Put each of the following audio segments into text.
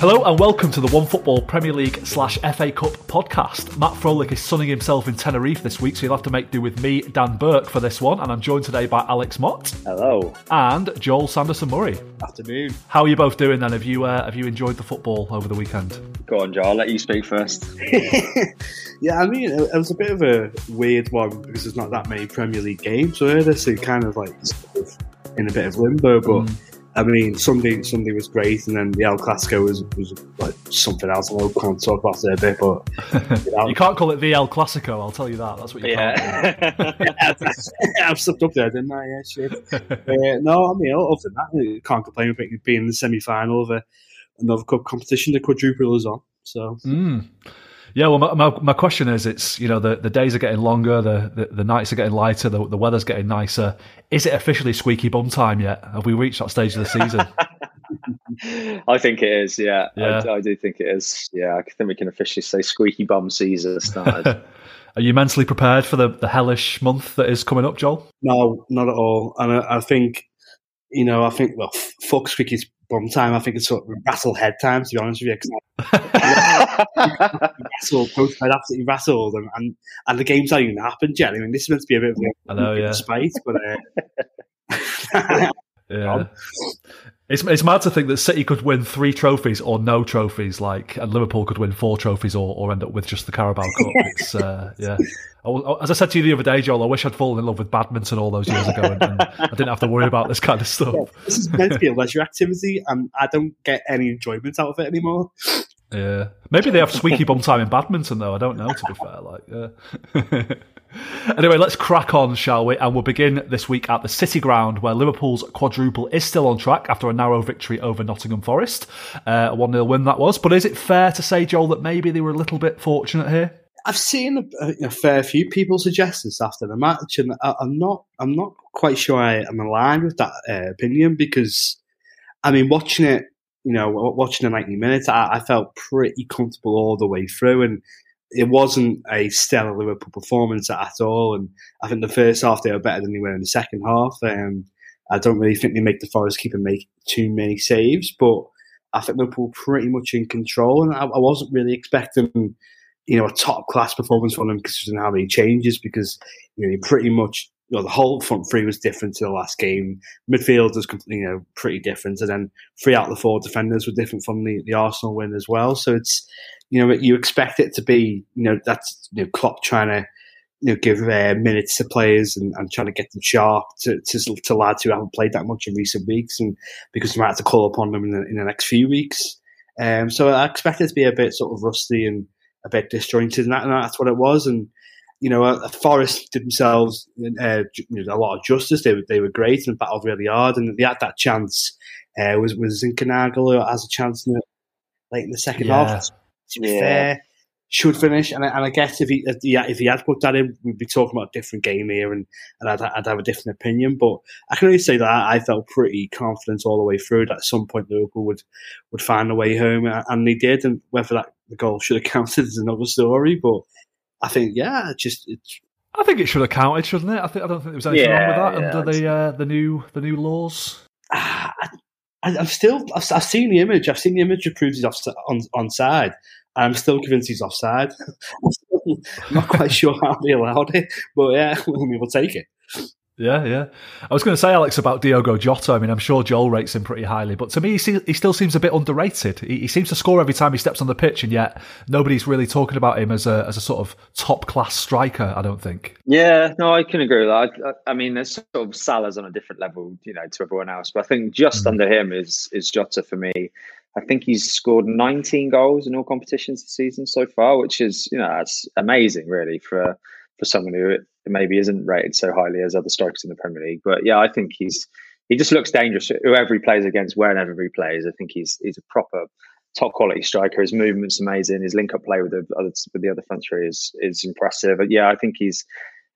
Hello and welcome to the OneFootball Premier League slash FA Cup podcast. Matt Frohlich is sunning himself in Tenerife this week, so you'll have to make do with me, Dan Burke, for this one. And I'm joined today by Alex Mott. Hello. And Joel Sanderson Murray. Afternoon. How are you both doing then? Have you uh, have you enjoyed the football over the weekend? Go on, Joel. I'll let you speak first. yeah, I mean, it was a bit of a weird one because there's not that many Premier League games, so this is kind of like in a bit of limbo, but. Mm I mean, Sunday Sunday was great, and then the El Clasico was, was like something else. I can't talk about it a bit, but you, know. you can't call it the El Clasico. I'll tell you that. That's what you yeah. can't. yeah, I've slipped up there, didn't I? Yeah, shit. uh, no, I mean, other than that, you can't complain about being in the semi final of a, another cup competition. The quadruple is on, so. Mm. Yeah, well, my, my, my, question is, it's you know the, the days are getting longer, the, the, the nights are getting lighter, the, the weather's getting nicer. Is it officially squeaky bum time yet? Have we reached that stage of the season? I think it is. Yeah, yeah. I, I, do think it is. Yeah, I think we can officially say squeaky bum season started. Are you mentally prepared for the, the hellish month that is coming up, Joel? No, not at all. And I, I think, you know, I think well, fuck squeaky bum time. I think it's sort of rattle head time, to be honest with you. rattled, both played absolutely rattled, and, and, and the game's not even happened yet. I mean, this is meant to be a bit of a, I know, yeah. spite, but. Uh, yeah. It's it's mad to think that City could win three trophies or no trophies, like, and Liverpool could win four trophies or, or end up with just the Carabao Cup. It's uh, yeah. As I said to you the other day, Joel, I wish I'd fallen in love with badminton all those years ago, and, and I didn't have to worry about this kind of stuff. Yeah, this is meant to be a leisure activity, and I don't get any enjoyment out of it anymore. Yeah, maybe they have squeaky bum time in badminton, though. I don't know. To be fair, like, yeah. anyway, let's crack on, shall we? And we'll begin this week at the City Ground, where Liverpool's quadruple is still on track after a narrow victory over Nottingham Forest. Uh, a 1 0 win that was. But is it fair to say, Joel, that maybe they were a little bit fortunate here? I've seen a, a fair few people suggest this after the match, and I, am not. I'm not quite sure I am aligned with that uh, opinion because, I mean, watching it, you know, watching the 90 minutes, I, I felt pretty comfortable all the way through, and it wasn't a stellar Liverpool performance at all. And I think the first half they were better than they were in the second half. Um, I don't really think they make the Forest keeper make too many saves, but I think Liverpool pretty much in control. And I, I wasn't really expecting, you know, a top class performance from them considering how many changes because you know pretty much. You know, the whole front three was different to the last game. Midfield was, you know, pretty different, and then three out of the four defenders were different from the, the Arsenal win as well. So it's you know, you expect it to be, you know, that's you know, Klopp trying to, you know, give uh, minutes to players and, and trying to get them sharp to, to, to lads who haven't played that much in recent weeks, and because we might have to call upon them in the, in the next few weeks. Um, so I expect it to be a bit sort of rusty and a bit disjointed, and, that, and that's what it was. And you know, uh, Forest did themselves uh, you know, a lot of justice. They were they were great and battled really hard, and they had that chance. Uh, was was Zinchenko has a chance in the, late in the second yeah. half to be yeah. fair, should finish. And I, and I guess if he if he had put that in, we'd be talking about a different game here, and, and I'd, I'd have a different opinion. But I can only say that I felt pretty confident all the way through that at some point Liverpool would would find a way home, and they did. And whether that the goal should have counted is another story. But I think yeah, just it's. I think it should have counted, shouldn't it? I think I don't think there was anything yeah, wrong with that yeah, under the uh, the new the new laws. Ah, I, have still I've, I've, seen the image. I've seen the image that proves he's off on, on side. I'm still convinced he's offside. I'm not quite sure how they allowed it, but yeah, we will take it. Yeah, yeah. I was going to say, Alex, about Diogo Jota. I mean, I'm sure Joel rates him pretty highly, but to me, he, he still seems a bit underrated. He, he, seems to score every time he steps on the pitch, and yet nobody's really talking about him as a as a sort of top class striker. I don't think. Yeah, no, I can agree with that. I, I mean, there's sort of Salah's on a different level, you know, to everyone else, but I think just mm. under him is is Jota for me. I think he's scored 19 goals in all competitions this season so far, which is you know that's amazing really for for someone who maybe isn't rated so highly as other strikers in the Premier League. But yeah, I think he's he just looks dangerous. Whoever he plays against, wherever he plays, I think he's he's a proper top quality striker. His movement's amazing. His link up play with the other with the other front three is is impressive. But yeah, I think he's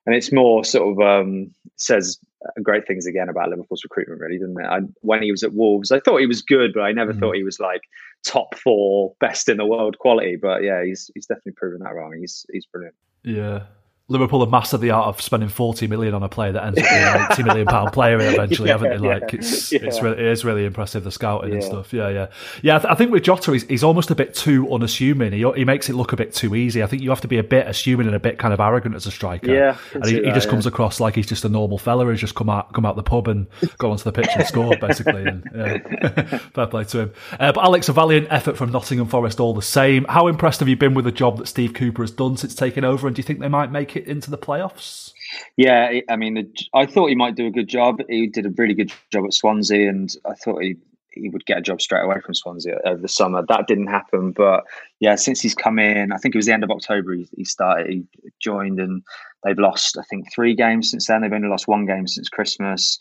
and it's more sort of um, says great things again about Liverpool's recruitment, really, doesn't it? I, when he was at Wolves, I thought he was good, but I never mm. thought he was like top four, best in the world quality. But yeah, he's he's definitely proven that wrong. He's he's brilliant. Yeah. Liverpool have mastered the art of spending 40 million on a player that ends up being an 80 million pound player eventually, yeah, haven't they? Like, yeah, it's, yeah. it's really, it is really impressive, the scouting and stuff. Yeah, yeah. Yeah, I, th- I, think with Jota, he's, he's almost a bit too unassuming. He, he makes it look a bit too easy. I think you have to be a bit assuming and a bit kind of arrogant as a striker. Yeah. And he, that, he just comes across like he's just a normal fella who's just come out, come out the pub and gone onto the pitch and scored, basically. And, fair play to him. Uh, but Alex, a valiant effort from Nottingham Forest all the same. How impressed have you been with the job that Steve Cooper has done since taking over? And do you think they might make it into the playoffs? Yeah, I mean, I thought he might do a good job. He did a really good job at Swansea, and I thought he he would get a job straight away from Swansea over the summer. That didn't happen, but yeah, since he's come in, I think it was the end of October he, he started. He joined, and they've lost I think three games since then. They've only lost one game since Christmas.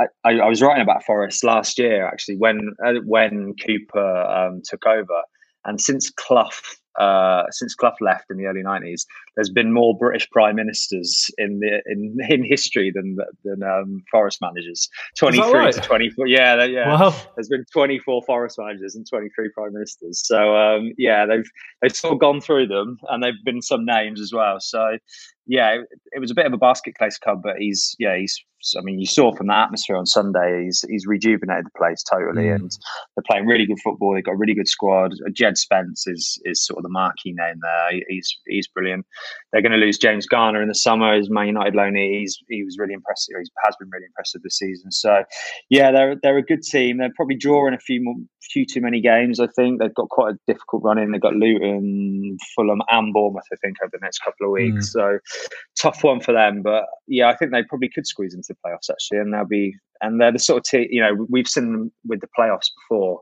I, I, I was writing about Forest last year actually when uh, when Cooper um, took over, and since Clough uh, since Clough left in the early nineties, there's been more British prime ministers in the in, in history than than um, Forest managers. Twenty three right? to twenty four. Yeah, yeah. Wow. There's been twenty four Forest managers and twenty three prime ministers. So um, yeah, they've they've sort of gone through them, and they've been some names as well. So yeah, it, it was a bit of a basket case club, but he's yeah he's I mean, you saw from the atmosphere on Sunday, he's he's rejuvenated the place totally, mm. and they're playing really good football. They've got a really good squad. Djed Spence is is sort of the marquee name there. He's he's brilliant. They're going to lose James Garner in the summer. He's Man United loanee. He's he was really impressive. He has been really impressive this season. So, yeah, they're they're a good team. They're probably drawing a few more, few too many games. I think they've got quite a difficult run in. They've got Luton, Fulham, and Bournemouth. I think over the next couple of weeks. Mm. So tough one for them. But yeah, I think they probably could squeeze into the playoffs actually, and they'll be and they're the sort of team. You know, we've seen them with the playoffs before.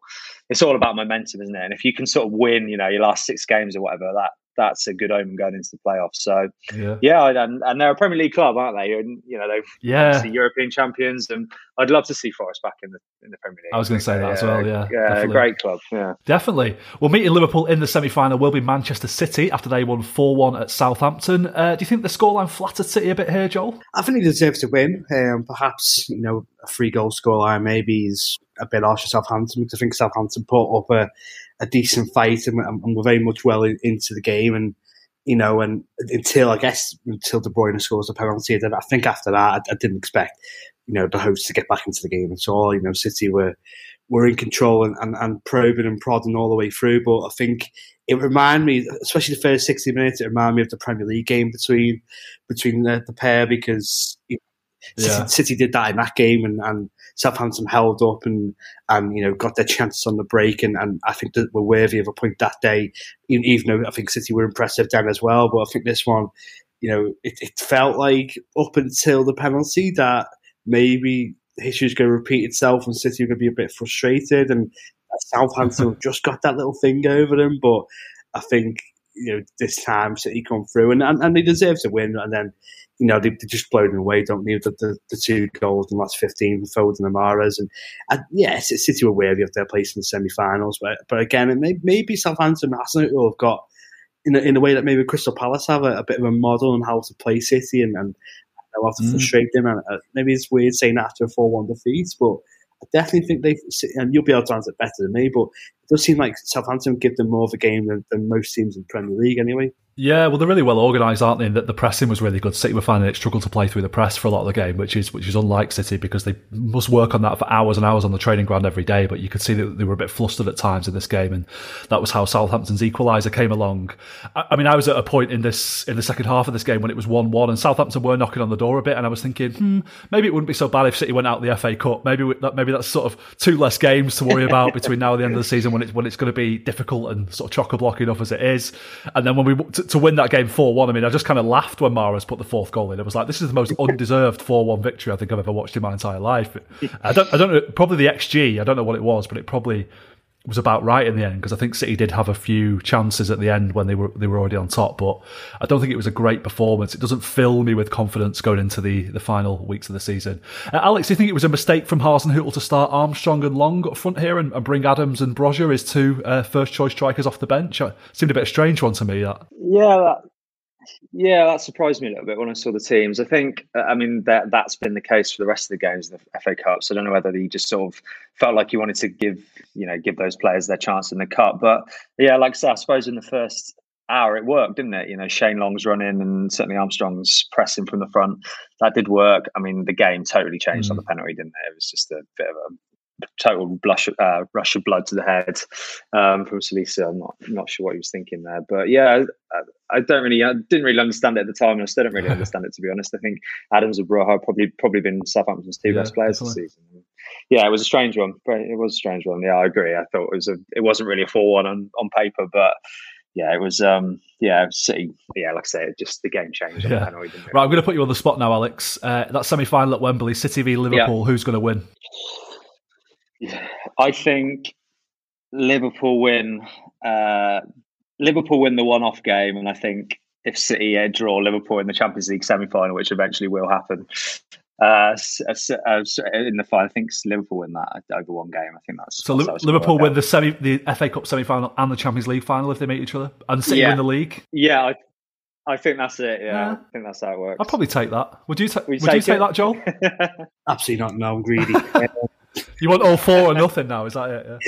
It's all about momentum, isn't it? And if you can sort of win, you know, your last six games or whatever, that that's a good omen going into the playoffs. So yeah, yeah and, and they're a Premier League club, aren't they? And you know they've yeah European champions, and I'd love to see Forest back in the in the Premier League. I was going to say that yeah, as well. Yeah, yeah, definitely. great club. Yeah, definitely. Well, meeting Liverpool in the semi final will be Manchester City after they won four one at Southampton. Uh, do you think the scoreline flattered City a bit here, Joel? I think he deserves to win. Um, perhaps you know a three goal scoreline maybe is a bit harsh for Southampton because I think Southampton put up a, a decent fight and, and were very much well in, into the game and you know, and until I guess until De Bruyne scores a penalty, then I think after that I, I, didn't expect, you know, the hosts to get back into the game at all. You know, City were were in control and, and, and probing and prodding all the way through. But I think it reminded me, especially the first sixty minutes, it reminded me of the Premier League game between between the, the pair because you yeah. City, did that in that game, and, and Southampton held up and and you know got their chances on the break, and, and I think that were worthy of a point that day. Even though I think City were impressive then as well, but I think this one, you know, it, it felt like up until the penalty that maybe history is going to repeat itself, and City are going to be a bit frustrated, and Southampton just got that little thing over them, but I think you know this time City come through and, and, and they deserve to win and then you know, they, they just blow them away, don't they? The, the, the two goals in the last 15 Foden and Mahrez. And, and yes, City were worthy of their place in the semi finals. But, but again, it may, maybe Southampton hasn't have got, in a, in a way that maybe Crystal Palace have a, a bit of a model on how to play City and, and how to mm. frustrate them. And uh, maybe it's weird saying that after a 4 1 defeat, but I definitely think they, and you'll be able to answer it better than me, but it does seem like Southampton give them more of a game than, than most teams in the Premier League anyway. Yeah, well, they're really well organised, aren't they? that the pressing was really good. City were finding it struggled to play through the press for a lot of the game, which is which is unlike City because they must work on that for hours and hours on the training ground every day. But you could see that they were a bit flustered at times in this game, and that was how Southampton's equaliser came along. I, I, mean, I was at a point in this in the second half of this game when it was one-one, and Southampton were knocking on the door a bit, and I was thinking, hmm, maybe it wouldn't be so bad if City went out the FA Cup. Maybe that maybe that's sort of two less games to worry about between now and the end of the season when it's when it's going to be difficult and sort of chock a block enough as it is. And then when we to win that game 4 1. I mean, I just kind of laughed when Mahrez put the fourth goal in. It was like, this is the most undeserved 4 1 victory I think I've ever watched in my entire life. I don't, I don't know, probably the XG, I don't know what it was, but it probably was about right in the end because I think City did have a few chances at the end when they were they were already on top, but I don't think it was a great performance. It doesn't fill me with confidence going into the, the final weeks of the season. Uh, Alex, do you think it was a mistake from Hasenhüttl to start Armstrong and Long up front here and, and bring Adams and Broja as two uh, first choice strikers off the bench? It seemed a bit strange one to me. That. Yeah, yeah, that surprised me a little bit when I saw the teams. I think, uh, I mean, that that's been the case for the rest of the games in the FA Cup. So I don't know whether he just sort of felt like he wanted to give, you know, give those players their chance in the cup. But yeah, like I said, I suppose in the first hour, it worked, didn't it? You know, Shane Long's running and certainly Armstrong's pressing from the front. That did work. I mean, the game totally changed mm. on the penalty, didn't it? It was just a bit of a total blush, uh, rush of blood to the head um, from Salisu. I'm not not sure what he was thinking there, but yeah, I, I, don't really, I didn't really understand it at the time, and I still don't really understand it to be honest. I think Adams and Broja probably probably been Southampton's two yeah, best players definitely. this season. Yeah, it was a strange one. It was a strange one. Yeah, I agree. I thought it was a, it wasn't really a four one on on paper, but yeah, it was. Um, yeah, City. Yeah, like I say, just the game changed. Yeah. Right, I'm going to put you on the spot now, Alex. Uh, that semi final at Wembley, City v Liverpool. Yeah. Who's going to win? I think Liverpool win. Uh, Liverpool win the one-off game, and I think if City uh, draw Liverpool in the Champions League semi-final, which eventually will happen, uh, uh, uh in the final, I think Liverpool win that over one game. I think that's so. That's Liverpool win the semi, the FA Cup semi-final and the Champions League final if they meet each other, and City yeah. win the league. Yeah, I, I think that's it. Yeah, yeah, I think that's how it works. I'd probably take that. Would you? Ta- would, you, would take, you take that, Joel? Absolutely not. No, I'm greedy. You want all four or nothing now? Is that it?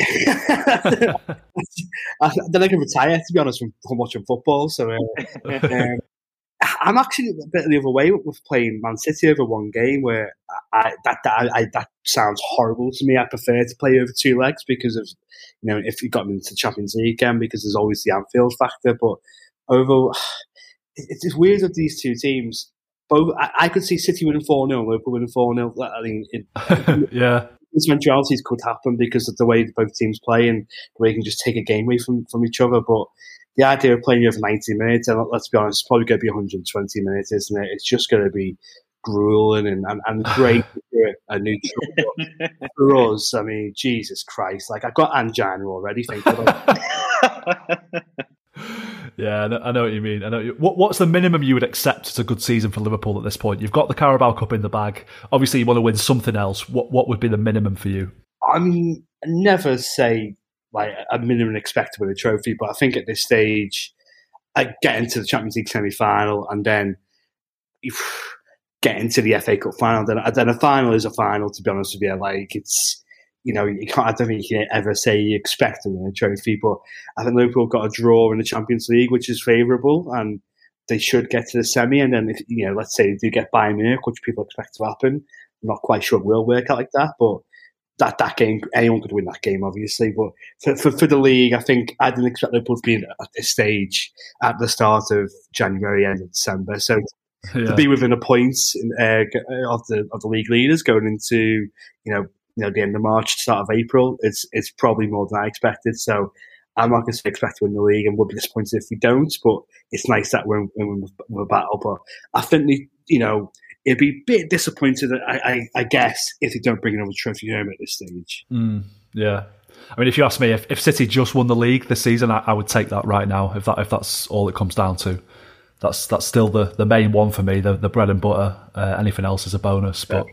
Yeah. I, then I can retire, to be honest, from, from watching football. So uh, um, I'm actually a bit the other way with playing Man City over one game, where I, that that, I, that sounds horrible to me. I prefer to play over two legs because of you know if you got into the Champions League again, because there's always the Anfield factor. But over, it's weird with these two teams both I, I, could see City winning four 0 Liverpool winning four 0 I mean, it, yeah, eventualities could happen because of the way both teams play and the way you can just take a game away from, from each other. But the idea of playing over 90 minutes, and let's be honest, it's probably going to be 120 minutes, isn't it? It's just going to be grueling and, and, and great for a neutral. for us, I mean, Jesus Christ, like I've got angina already thinking about Yeah, I know, what you mean. I know. What, what's the minimum you would accept as a good season for Liverpool at this point? You've got the Carabao Cup in the bag. Obviously, you want to win something else. What what would be the minimum for you? I mean, never say like a minimum expect to win a trophy, but I think at this stage, I get into the Champions League semi final and then get into the FA Cup final. Then, then a final is a final. To be honest with you, like it's you know, you can't, I don't think you can ever say you expect to win a trophy, but I think Liverpool got a draw in the Champions League, which is favourable, and they should get to the semi. And then, if, you know, let's say they do get Bayern Munich, which people expect to happen. I'm not quite sure it will work out like that, but that, that game, anyone could win that game, obviously. But for, for, for the league, I think I didn't expect Liverpool to be at this stage at the start of January, end of December. So yeah. to be within a point uh, of the of the league leaders going into you know you know, the end of March, start of April, it's it's probably more than I expected. So I'm not going to expect to win the league and would be disappointed if we don't. But it's nice that we're, we're, we're battle. But I think the, you know it'd be a bit disappointed, I, I, I, guess, if they don't bring another trophy home at this stage. Mm, yeah. I mean, if you ask me, if, if City just won the league this season, I, I, would take that right now. If that if that's all it comes down to, that's that's still the, the main one for me, the the bread and butter. Uh, anything else is a bonus. But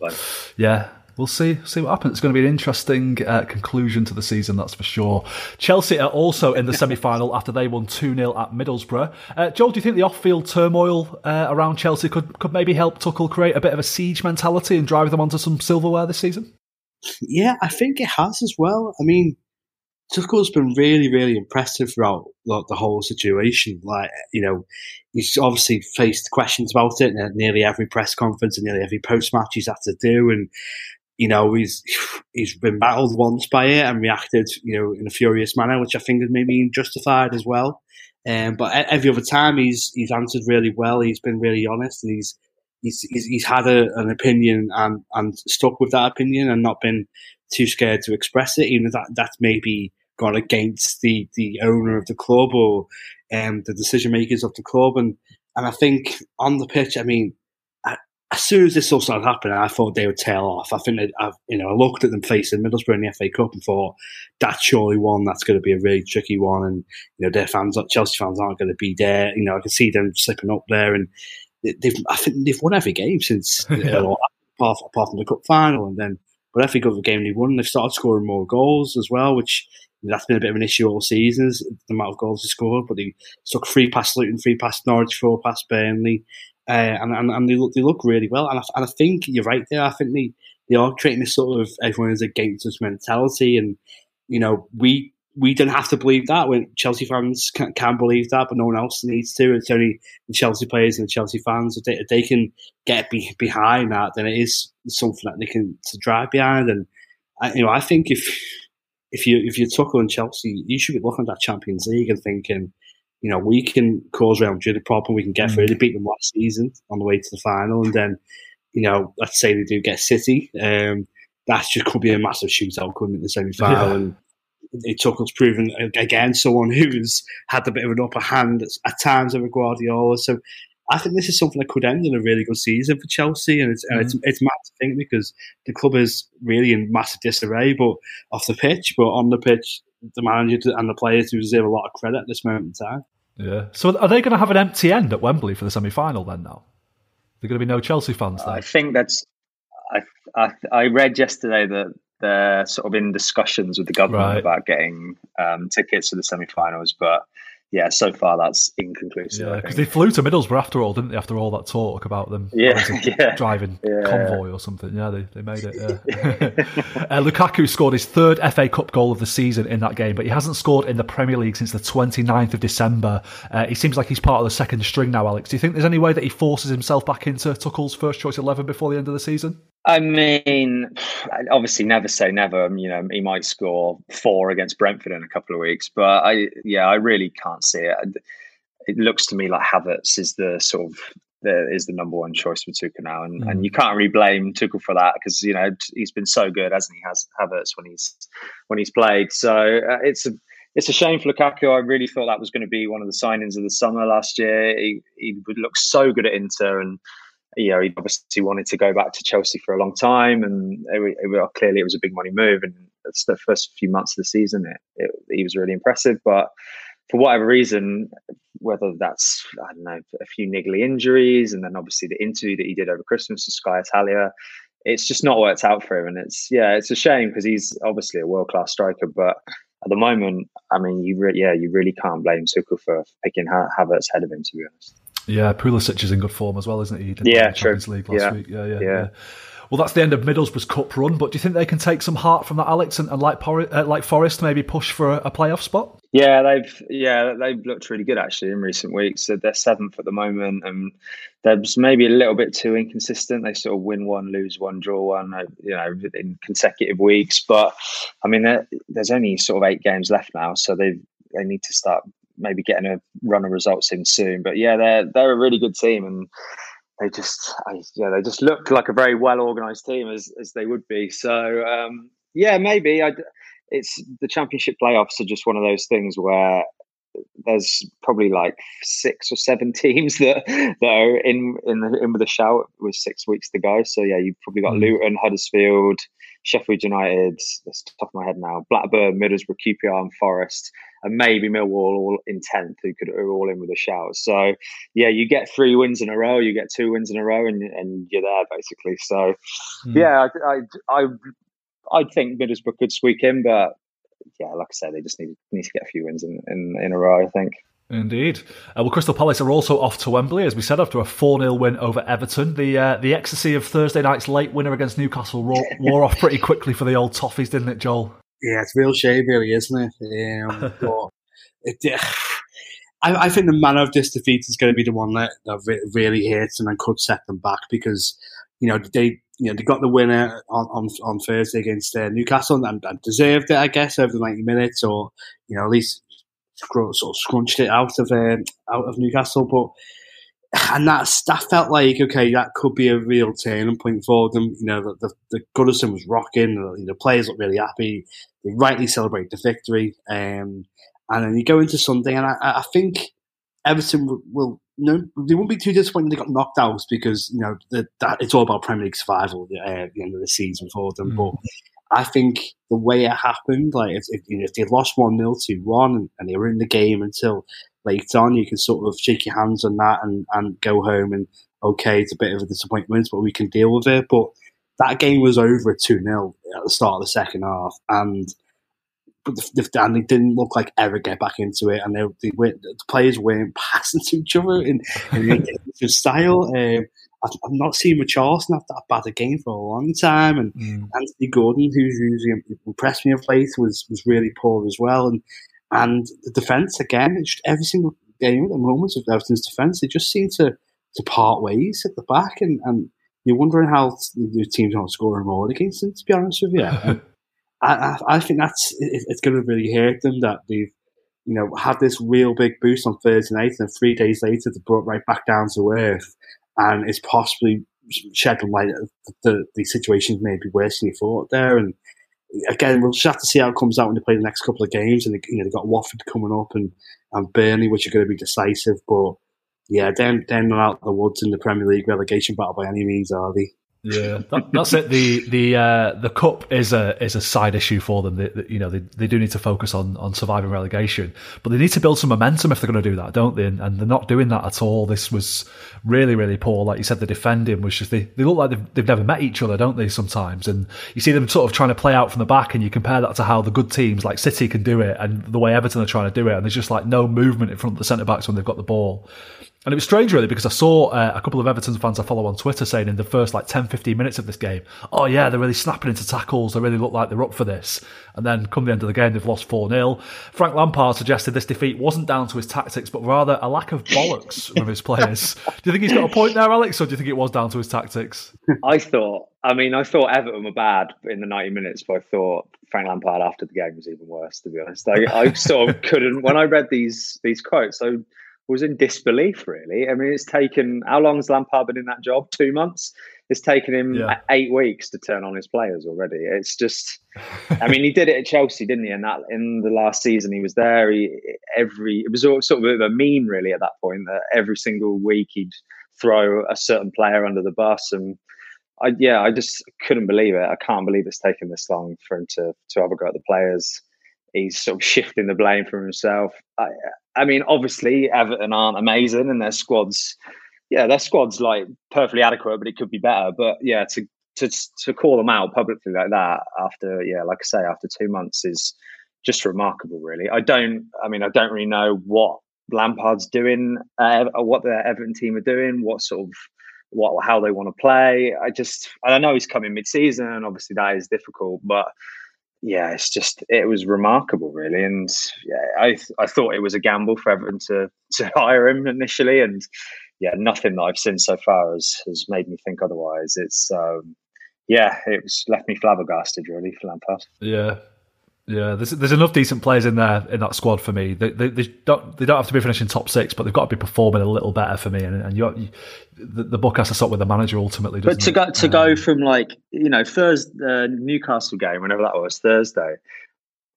yeah, we'll see see what happens. It's going to be an interesting uh, conclusion to the season, that's for sure. Chelsea are also in the semi final after they won 2 0 at Middlesbrough. Uh, Joel, do you think the off field turmoil uh, around Chelsea could, could maybe help Tuchel create a bit of a siege mentality and drive them onto some silverware this season? Yeah, I think it has as well. I mean, Tuchel's been really, really impressive throughout like, the whole situation. Like, you know, he's obviously faced questions about it in nearly every press conference and nearly every post match he's had to do. And you know, he's he's been battled once by it and reacted, you know, in a furious manner, which I think is maybe justified as well. Um, but every other time, he's he's answered really well. He's been really honest, and he's he's he's, he's had a, an opinion and and stuck with that opinion and not been too scared to express it, even if that that's maybe gone against the the owner of the club or um, the decision makers of the club. And and I think on the pitch, I mean, as soon as this all started happening, I thought they would tail off. I think I've, you know, I looked at them facing Middlesbrough in the FA Cup and thought that's surely one that's going to be a really tricky one. And you know, their fans, Chelsea fans, aren't going to be there. You know, I can see them slipping up there, and they've, I think they've won every game since, yeah. you know, apart, apart, from the cup final, and then but every other game they've won, they've started scoring more goals as well, which that's been a bit of an issue all seasons, the amount of goals they scored. But they took three past Luton, three past Norwich, four past Burnley. Uh, and, and, and they look they look really well. And I, and I think you're right there. I think they, they are creating this sort of everyone is against us mentality. And you know, we we don't have to believe that. When Chelsea fans can, can, believe that, but no one else needs to. It's only the Chelsea players and the Chelsea fans. If they, if they can get be, behind that, then it is something that they can to drive behind. And you know, I think if if you if you're Tuchel and Chelsea, you should be looking at that Champions League and thinking, you know, we can cause Real Madrid a problem. We can get mm. through. They beat them last season on the way to the final, and then, you know, let's say they do get City. Um, that just could be a massive shootout, couldn't it, in the semi final? Yeah. And it took us proven again someone who's had a bit of an upper hand at times over Guardiola. So I think this is something that could end in a really good season for Chelsea, and it's mm-hmm. it's, it's mad to think because the club is really in massive disarray, but off the pitch, but on the pitch, the manager and the players who deserve a lot of credit at this moment in time. Yeah. So are they going to have an empty end at Wembley for the semi final then? Now, there are going to be no Chelsea fans there. I think that's. I, I I read yesterday that they're sort of in discussions with the government right. about getting um, tickets to the semi-finals, but yeah, so far that's inconclusive. Yeah, because they flew to Middlesbrough after all, didn't they? After all that talk about them, yeah, yeah. driving yeah. convoy or something. Yeah, they, they made it. Yeah. uh, Lukaku scored his third FA Cup goal of the season in that game, but he hasn't scored in the Premier League since the 29th of December. Uh, he seems like he's part of the second string now. Alex, do you think there's any way that he forces himself back into Tuchel's first choice eleven before the end of the season? I mean, obviously, never say never. Um, you know, he might score four against Brentford in a couple of weeks, but I, yeah, I really can't see it. It looks to me like Havertz is the sort of the, is the number one choice for Tuchel now, and, mm. and you can't really blame Tuchel for that because you know he's been so good, hasn't he? Has Havertz when he's when he's played, so uh, it's a it's a shame for Lukaku. I really thought that was going to be one of the signings of the summer last year. He he would look so good at Inter and you know, he obviously wanted to go back to Chelsea for a long time, and it, it, clearly it was a big money move. And the first few months of the season, it, he was really impressive. But for whatever reason, whether that's I don't know a few niggly injuries, and then obviously the interview that he did over Christmas to Sky Italia, it's just not worked out for him. And it's yeah, it's a shame because he's obviously a world class striker, but at the moment, I mean, you re- yeah, you really can't blame Tuchel for picking Havertz ahead of him, to be honest. Yeah, Pulisic is in good form as well, isn't he? he yeah, true. League last yeah. week. Yeah, yeah, yeah, yeah. Well, that's the end of Middlesbrough's cup run. But do you think they can take some heart from that, Alex, and, and like Por- uh, like Forest, maybe push for a, a, playoff spot? Yeah, they've yeah they've looked really good actually in recent weeks. So they're seventh at the moment, and they're maybe a little bit too inconsistent. They sort of win one, lose one, draw one, uh, you know, in consecutive weeks. But I mean, there's only sort of eight games left now, so they they need to start maybe getting a run of results in soon. But yeah, they're they're a really good team, and they just I, yeah they just look like a very well organised team as as they would be. So um, yeah, maybe I. It's the championship playoffs are just one of those things where there's probably like six or seven teams that that are in in the in with a shout with six weeks to go. So yeah, you've probably got mm. Luton, Huddersfield, Sheffield United, that's top of my head now, Blackburn, Middlesbrough, QPR, and Forest, and maybe Millwall all in tenth, who could are all in with a shout. So yeah, you get three wins in a row, you get two wins in a row, and and you're there basically. So mm. yeah, I, I I I think Middlesbrough could squeak in, but yeah, like I said, they just need need to get a few wins in in, in a row. I think. Indeed. Uh, well, Crystal Palace are also off to Wembley, as we said, after a 4 0 win over Everton. The uh, the ecstasy of Thursday night's late winner against Newcastle wore, wore off pretty quickly for the old Toffees, didn't it, Joel? Yeah, it's real shame, really, isn't it? Um, but it, I, I, think the manner of this defeat is going to be the one that, that really hits and then could set them back because, you know, they you know they got the winner on on, on Thursday against uh, Newcastle and, and, deserved it, I guess, over the ninety minutes, or you know at least sort of scrunched it out of uh, out of Newcastle. But and that's that felt like okay, that could be a real turning point for them. You know, the the, the Goodison was rocking. The, the players looked really happy. They rightly celebrated the victory. Um, and then you go into Sunday, and I, I think Everton will, will no, they won't be too disappointed they got knocked out because you know the, that it's all about Premier League survival uh, at the end of the season for them. Mm. But I think the way it happened, like if, if, you know, if they lost one 0 to one and, they were in the game until late on, you can sort of shake your hands on that and, and go home and okay, it's a bit of a disappointment, but we can deal with it. But that game was over at two 0 at the start of the second half, and but the, the, and they didn't look like ever get back into it, and they, they went, the players weren't passing to each other in, in style. Um, I've, I've not seen Richarlison have that bad a game for a long time, and mm. Anthony Gordon, who's usually impressed me of late, was was really poor as well, and and the defense again, it's every single game at the moment of Everton's defense, they just seem to to part ways at the back, and, and you're wondering how the team's not scoring more against them. To be honest with you, I, I, I, think that's it, it's going to really hurt them that they've you know had this real big boost on Thursday night, and three days later they brought right back down to earth, and it's possibly shed light the the situations may be worse than you thought there, and again, we'll just have to see how it comes out when they play the next couple of games. And you know, they've got Watford coming up and, and Burnley, which are going to be decisive. But yeah, they're, they're not out of the woods in the Premier League relegation battle by any means, are they? Yeah, that, that's it. The the uh, the cup is a is a side issue for them. They, they, you know, they, they do need to focus on on surviving relegation, but they need to build some momentum if they're going to do that, don't they? And, and, they're not doing that at all. This was really really poor. Like you said, the defending was just they, they look like they've, they've never met each other, don't they? Sometimes, and you see them sort of trying to play out from the back, and you compare that to how the good teams like City can do it, and the way Everton are trying to do it, and there's just like no movement in front of the centre backs when they've got the ball. And it was strange, really, because I saw uh, a couple of Everton fans I follow on Twitter saying in the first like 10, 15 minutes of this game, oh, yeah, they're really snapping into tackles. They really look like they're up for this. And then come the end of the game, they've lost 4 0. Frank Lampard suggested this defeat wasn't down to his tactics, but rather a lack of bollocks from his players. Do you think he's got a point there, Alex, or do you think it was down to his tactics? I thought, I mean, I thought Everton were bad in the 90 minutes, but I thought Frank Lampard after the game was even worse, to be honest. I, I sort of couldn't, when I read these these quotes, I was in disbelief, really. I mean, it's taken how long has Lampard been in that job? Two months. It's taken him yeah. eight weeks to turn on his players already. It's just, I mean, he did it at Chelsea, didn't he? And that in the last season he was there, he every it was sort of a meme really at that point that every single week he'd throw a certain player under the bus and. I, yeah, I just couldn't believe it. I can't believe it's taken this long for him to to have a go at the players. He's sort of shifting the blame from himself. I, I mean, obviously Everton aren't amazing, and their squads, yeah, their squads like perfectly adequate, but it could be better. But yeah, to to to call them out publicly like that after, yeah, like I say, after two months is just remarkable. Really, I don't. I mean, I don't really know what Lampard's doing, uh, what the Everton team are doing, what sort of what how they want to play. I just I don't know he's coming mid-season, and obviously that is difficult, but yeah, it's just it was remarkable, really, and yeah, I I thought it was a gamble for Everton to to hire him initially, and yeah, nothing that I've seen so far has has made me think otherwise. It's um, yeah, it was left me flabbergasted, really, for Lampard. Yeah, yeah, there's there's enough decent players in there in that squad for me. They, they, they don't they don't have to be finishing top six, but they've got to be performing a little better for me. And, and you, the, the, book has to stop with the manager ultimately. But to it? go to um, go from like you know Thursday uh, Newcastle game, whenever that was Thursday,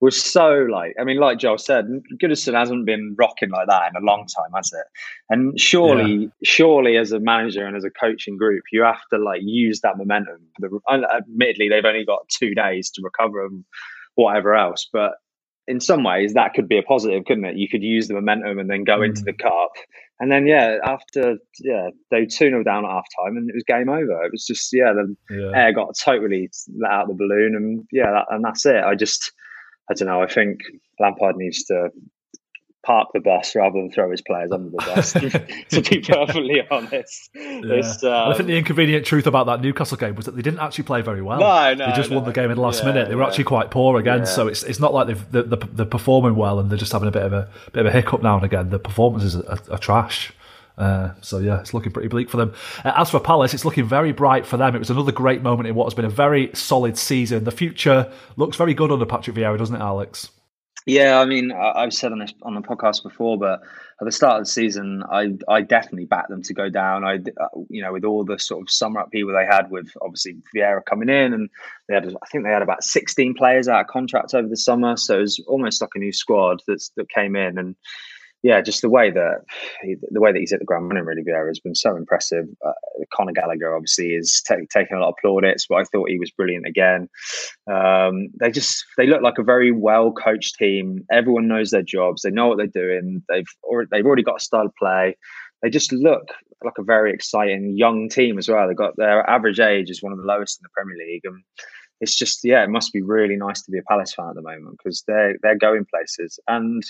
was so like I mean, like Joel said, Goodison hasn't been rocking like that in a long time, has it? And surely, yeah. surely, as a manager and as a coaching group, you have to like use that momentum. The, admittedly, they've only got two days to recover them whatever else. But in some ways, that could be a positive, couldn't it? You could use the momentum and then go mm. into the cup. And then, yeah, after, yeah, they 2 0 down at half time and it was game over. It was just, yeah, the yeah. air got totally let out the balloon. And yeah, that, and that's it. I just, I don't know. I think Lampard needs to park the bus rather than throw his players under the bus. to be perfectly honest, yeah. um, I think the inconvenient truth about that Newcastle game was that they didn't actually play very well. No, no, they just no. won the game in the last yeah, minute. They were yeah. actually quite poor again, so it's it's not like they've they're, they're, performing well and they're just having a bit of a bit of a hiccup now and again. The performances are, are, are trash. Uh, so yeah, it's looking pretty bleak for them. Uh, as for Palace, it's looking very bright for them. It was another great moment in what has been a very solid season. The future looks very good under Patrick Vieira, doesn't it, Alex? Yeah, I mean, I've said on this on the podcast before, but at the start of the season, I I definitely backed them to go down. I, uh, you know, with all the sort of summer upheaval they had with obviously Vieira coming in, and they had, I think they had about sixteen players out of contract over the summer, so it was almost like a new squad that's that came in, and yeah, just the way that he, the way that he's hit the ground running really Vieira has been so impressive. Uh, Conor Gallagher obviously is t- taking a lot of plaudits, but I thought he was brilliant again. Um, they just they look like a very well coached team. Everyone knows their jobs. They know what they're doing. They've already, they've already got a style of play. They just look like a very exciting young team as well. They got their average age is one of the lowest in the Premier League, and it's just yeah, it must be really nice to be a Palace fan at the moment because they're they're going places. And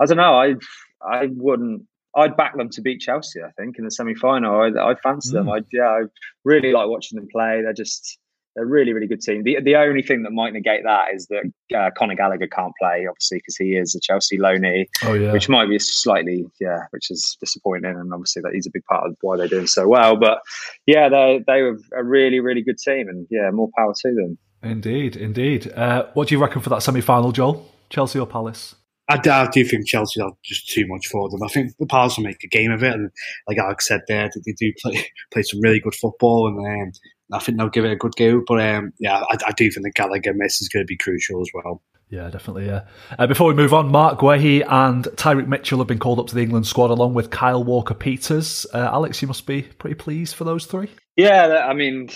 I don't know, I I wouldn't. I'd back them to beat Chelsea. I think in the semi final, I, I fancy mm. them. I yeah, I really like watching them play. They're just they're a really, really good team. The the only thing that might negate that is that uh, Conor Gallagher can't play, obviously, because he is a Chelsea loanee, oh, yeah. which might be slightly, yeah, which is disappointing. And obviously, that he's a big part of why they're doing so well. But yeah, they they were a really, really good team, and yeah, more power to them. Indeed, indeed. Uh, what do you reckon for that semi final, Joel? Chelsea or Palace? I, I do think Chelsea are just too much for them. I think the Palace will make a game of it, and like Alex said there, they do play play some really good football, and um, I think they'll give it a good go. But um, yeah, I, I, do think the Gallagher miss is going to be crucial as well. Yeah, definitely. Yeah. Uh, before we move on, Marc Guehi and Tyrick Mitchell have been called up to the England squad along with Kyle Walker Peters. Uh, Alex, you must be pretty pleased for those three. Yeah, I mean,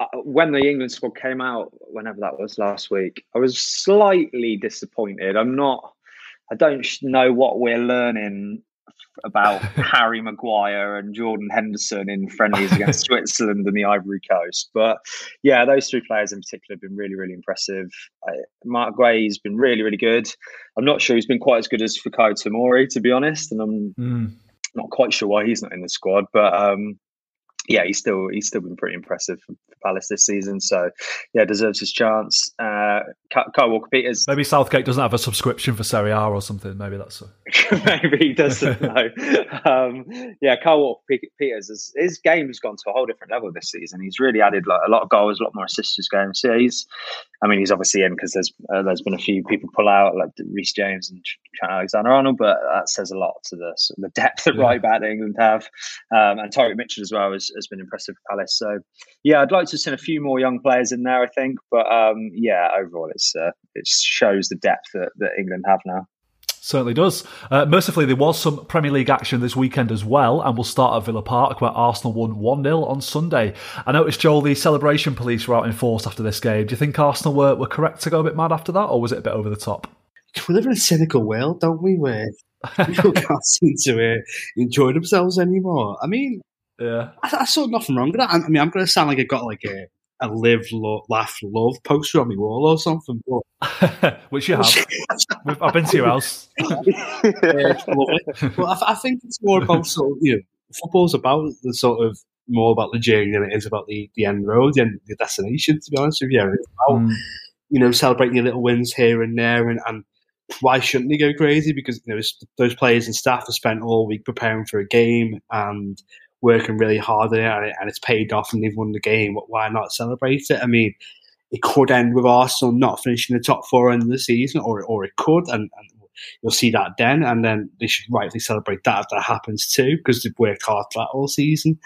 uh, when the England squad came out, whenever that was last week, I was slightly disappointed. I'm not. I don't know what we're learning about Harry Maguire and Jordan Henderson in friendlies against Switzerland and the Ivory Coast. But yeah, those three players in particular have been really, really impressive. Uh, Marc Guehi's been really, really good. I'm not sure he's been quite as good as Fikayo Tomori, to be honest, and I'm mm. not quite sure why he's not in the squad. But um, yeah, he's still he's still been pretty impressive for, Palace this season. So yeah, deserves his chance. Uh, Kyle Walker Peters. Maybe Southgate doesn't have a subscription for Serie A or something. Maybe that's a... maybe he doesn't know. um, yeah, Kyle Walker Peters is, his game has gone to a whole different level this season. He's really added like a lot of goals, a lot more assists this game. So he's, I mean, he's obviously in because there's uh, there's been a few people pull out like Reece James and Alexander Arnold, but that says a lot to the the depth that yeah. right back England have. Um, and Tyrick Mitchell as well has, has been impressive for Palace. So yeah, I'd like to send a few more young players in there. I think, but um, yeah, overall, it's uh, it shows the depth that, that England have now. Certainly does. Uh, mercifully, there was some Premier League action this weekend as well, and we'll start at Villa Park, where Arsenal won 1 0 on Sunday. I noticed, Joel, the celebration police were out in force after this game. Do you think Arsenal were, were correct to go a bit mad after that, or was it a bit over the top? We live in a cynical world, don't we, where people can't seem to uh, enjoy themselves anymore? I mean, yeah, I, I, saw nothing wrong with that. I mean, I'm going to sound like I got like a a live, lo- laugh, love poster on my wall or something. But... Which you have. I've been to your house. yeah, but I, I, think it's more about sort of, you know, football's about the sort of more about the journey than it is about the, the end road and the destination, to be honest with you. It's about, mm. you know, celebrating your little wins here and there and, and why shouldn't they go crazy? Because you know, those players and staff have spent all week preparing for a game and working really hard at it and it's paid off and they've won the game. Why not celebrate it? I mean, it could end with Arsenal not finishing the top four of the season, or or it could, and, and you'll see that then. And then they should rightly celebrate that if that happens too, because they've worked hard for that all season.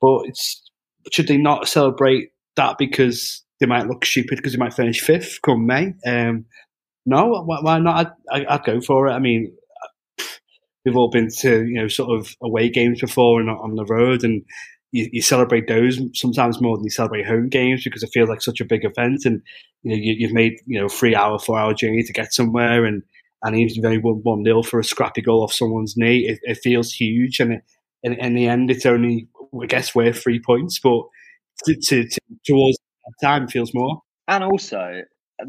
But it's should they not celebrate that because they might look stupid because they might finish fifth come May? Um, no, why, why not? I'd, I'd, go for it. I mean, we've all been to you know sort of away games before and on the road, and you, you, celebrate those sometimes more than you celebrate home games because it feels like such a big event, and you know you, have made you know three hour, four hour journey to get somewhere, and and even if only won one nil for a scrappy goal off someone's knee, it, it feels huge, and it, in, in the end, it's only I guess we're three points, but to, to, to towards time feels more. And also,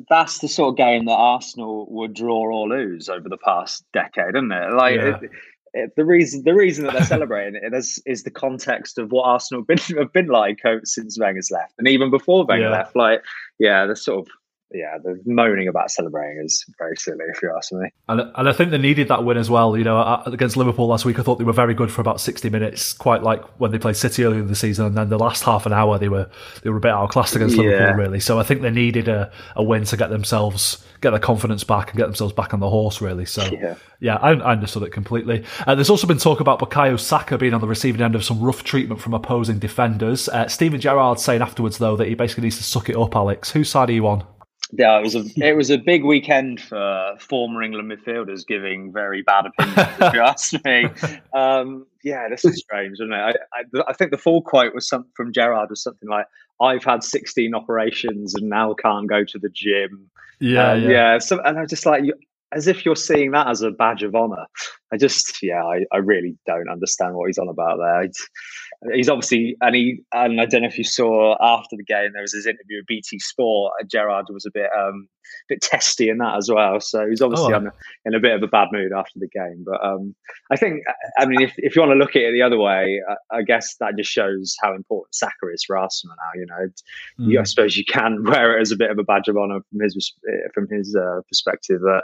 that's the sort of game that Arsenal would draw or lose over the past decade, isn't it? Like yeah. it, it, the reason the reason that they're celebrating it is, is the context of what Arsenal have been, have been like since Wenger's left, and even before Wenger yeah. left. Like, yeah, the sort of yeah, the moaning about celebrating is very silly, if you ask me. And, and I think they needed that win as well. You know, against Liverpool last week, I thought they were very good for about sixty minutes, quite like when they played City earlier in the season. And then the last half an hour, they were they were a bit outclassed against yeah. Liverpool, really. So I think they needed a, a win to get themselves get their confidence back and get themselves back on the horse, really. So yeah, yeah I, I understood it completely. Uh, there's also been talk about Bukayo Saka being on the receiving end of some rough treatment from opposing defenders. Uh, Steven Gerrard saying afterwards, though, that he basically needs to suck it up. Alex, whose side are you on? Yeah, it was a it was a big weekend for former England midfielders giving very bad opinions. if you ask me, um, yeah, this is strange, isn't it? I, I, I, think the full quote was some from Gerrard was something like, "I've had 16 operations and now can't go to the gym." Yeah, um, yeah. yeah. So, and I'm just like, as if you're seeing that as a badge of honor. I just, yeah, I, I really don't understand what he's on about there. He's obviously and he and I don't know if you saw after the game there was his interview with BT Sport. And Gerrard was a bit um a bit testy in that as well. So he's obviously oh. in a bit of a bad mood after the game. But um, I think I mean if, if you want to look at it the other way, I, I guess that just shows how important Saka is for Arsenal now. You know, mm. you, I suppose you can wear it as a bit of a badge of honour from his from his uh, perspective that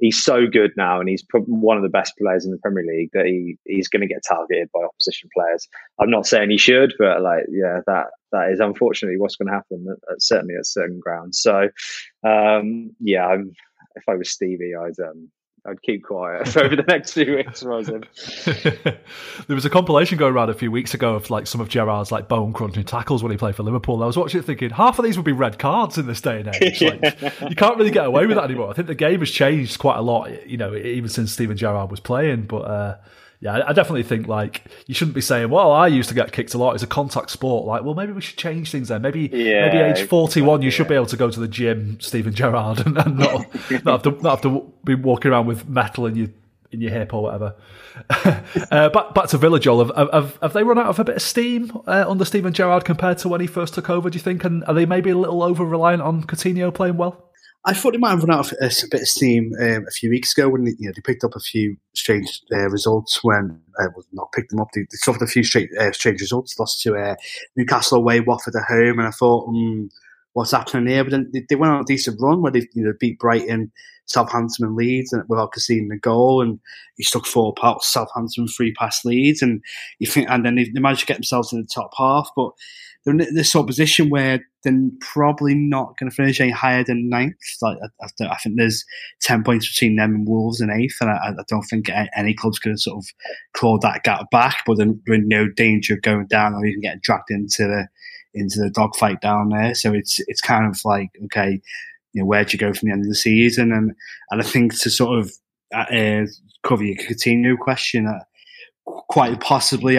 he's so good now, and he's one of the best players in the Premier League that he he's going to get targeted by opposition players. I'm not saying he should, but like, yeah, that that is unfortunately what's going to happen. At, at, certainly at certain grounds. So, um, yeah, I'm, if I was Stevie, I'd um, I'd keep quiet over the next few weeks. there was a compilation going around a few weeks ago of like some of Gerrard's like bone crunching tackles when he played for Liverpool. I was watching it thinking half of these would be red cards in this day and age. Like, you can't really get away with that anymore. I think the game has changed quite a lot, you know, even since Steven Gerrard was playing. But uh, yeah, I definitely think like you shouldn't be saying, "Well, I used to get kicked a lot. It's a contact sport." Like, well, maybe we should change things there. Maybe, yeah, maybe age forty-one, you yeah. should be able to go to the gym, Steven Gerrard, and, and not not have to not have to be walking around with metal in your in your hip or whatever. uh, back back to Villa, Joel. Have, have, have, they run out of a bit of steam uh, under Steven Gerrard compared to when he first took over? Do you think? And are they maybe a little over reliant on Coutinho playing well? I thought they might have run out of a, a bit of steam um, a few weeks ago when they, you know they picked up a few strange uh, results. When uh, well, not picked them up, they, they suffered a few uh, strange results. Lost to uh, Newcastle away, Watford at home, and I thought, mm, what's happening here? But then they, they, went on a decent run where they you know beat Brighton, Southampton, and Leeds, and without conceding a goal, and he stuck four past Southampton, three past Leeds, and you think, and then they, they managed to get themselves in the top half, but they're in this sort of position where they're probably not going to finish any higher than ninth. Like I, I, think there's ten points between them and Wolves in eighth, and I, I don't think any club's going to sort of claw that gap back. But they're in no danger of going down or even getting dragged into the into the dogfight down there. So it's it's kind of like okay, you know, where do you go from the end of the season? And and I think to sort of uh, cover your Coutinho question, uh, quite possibly,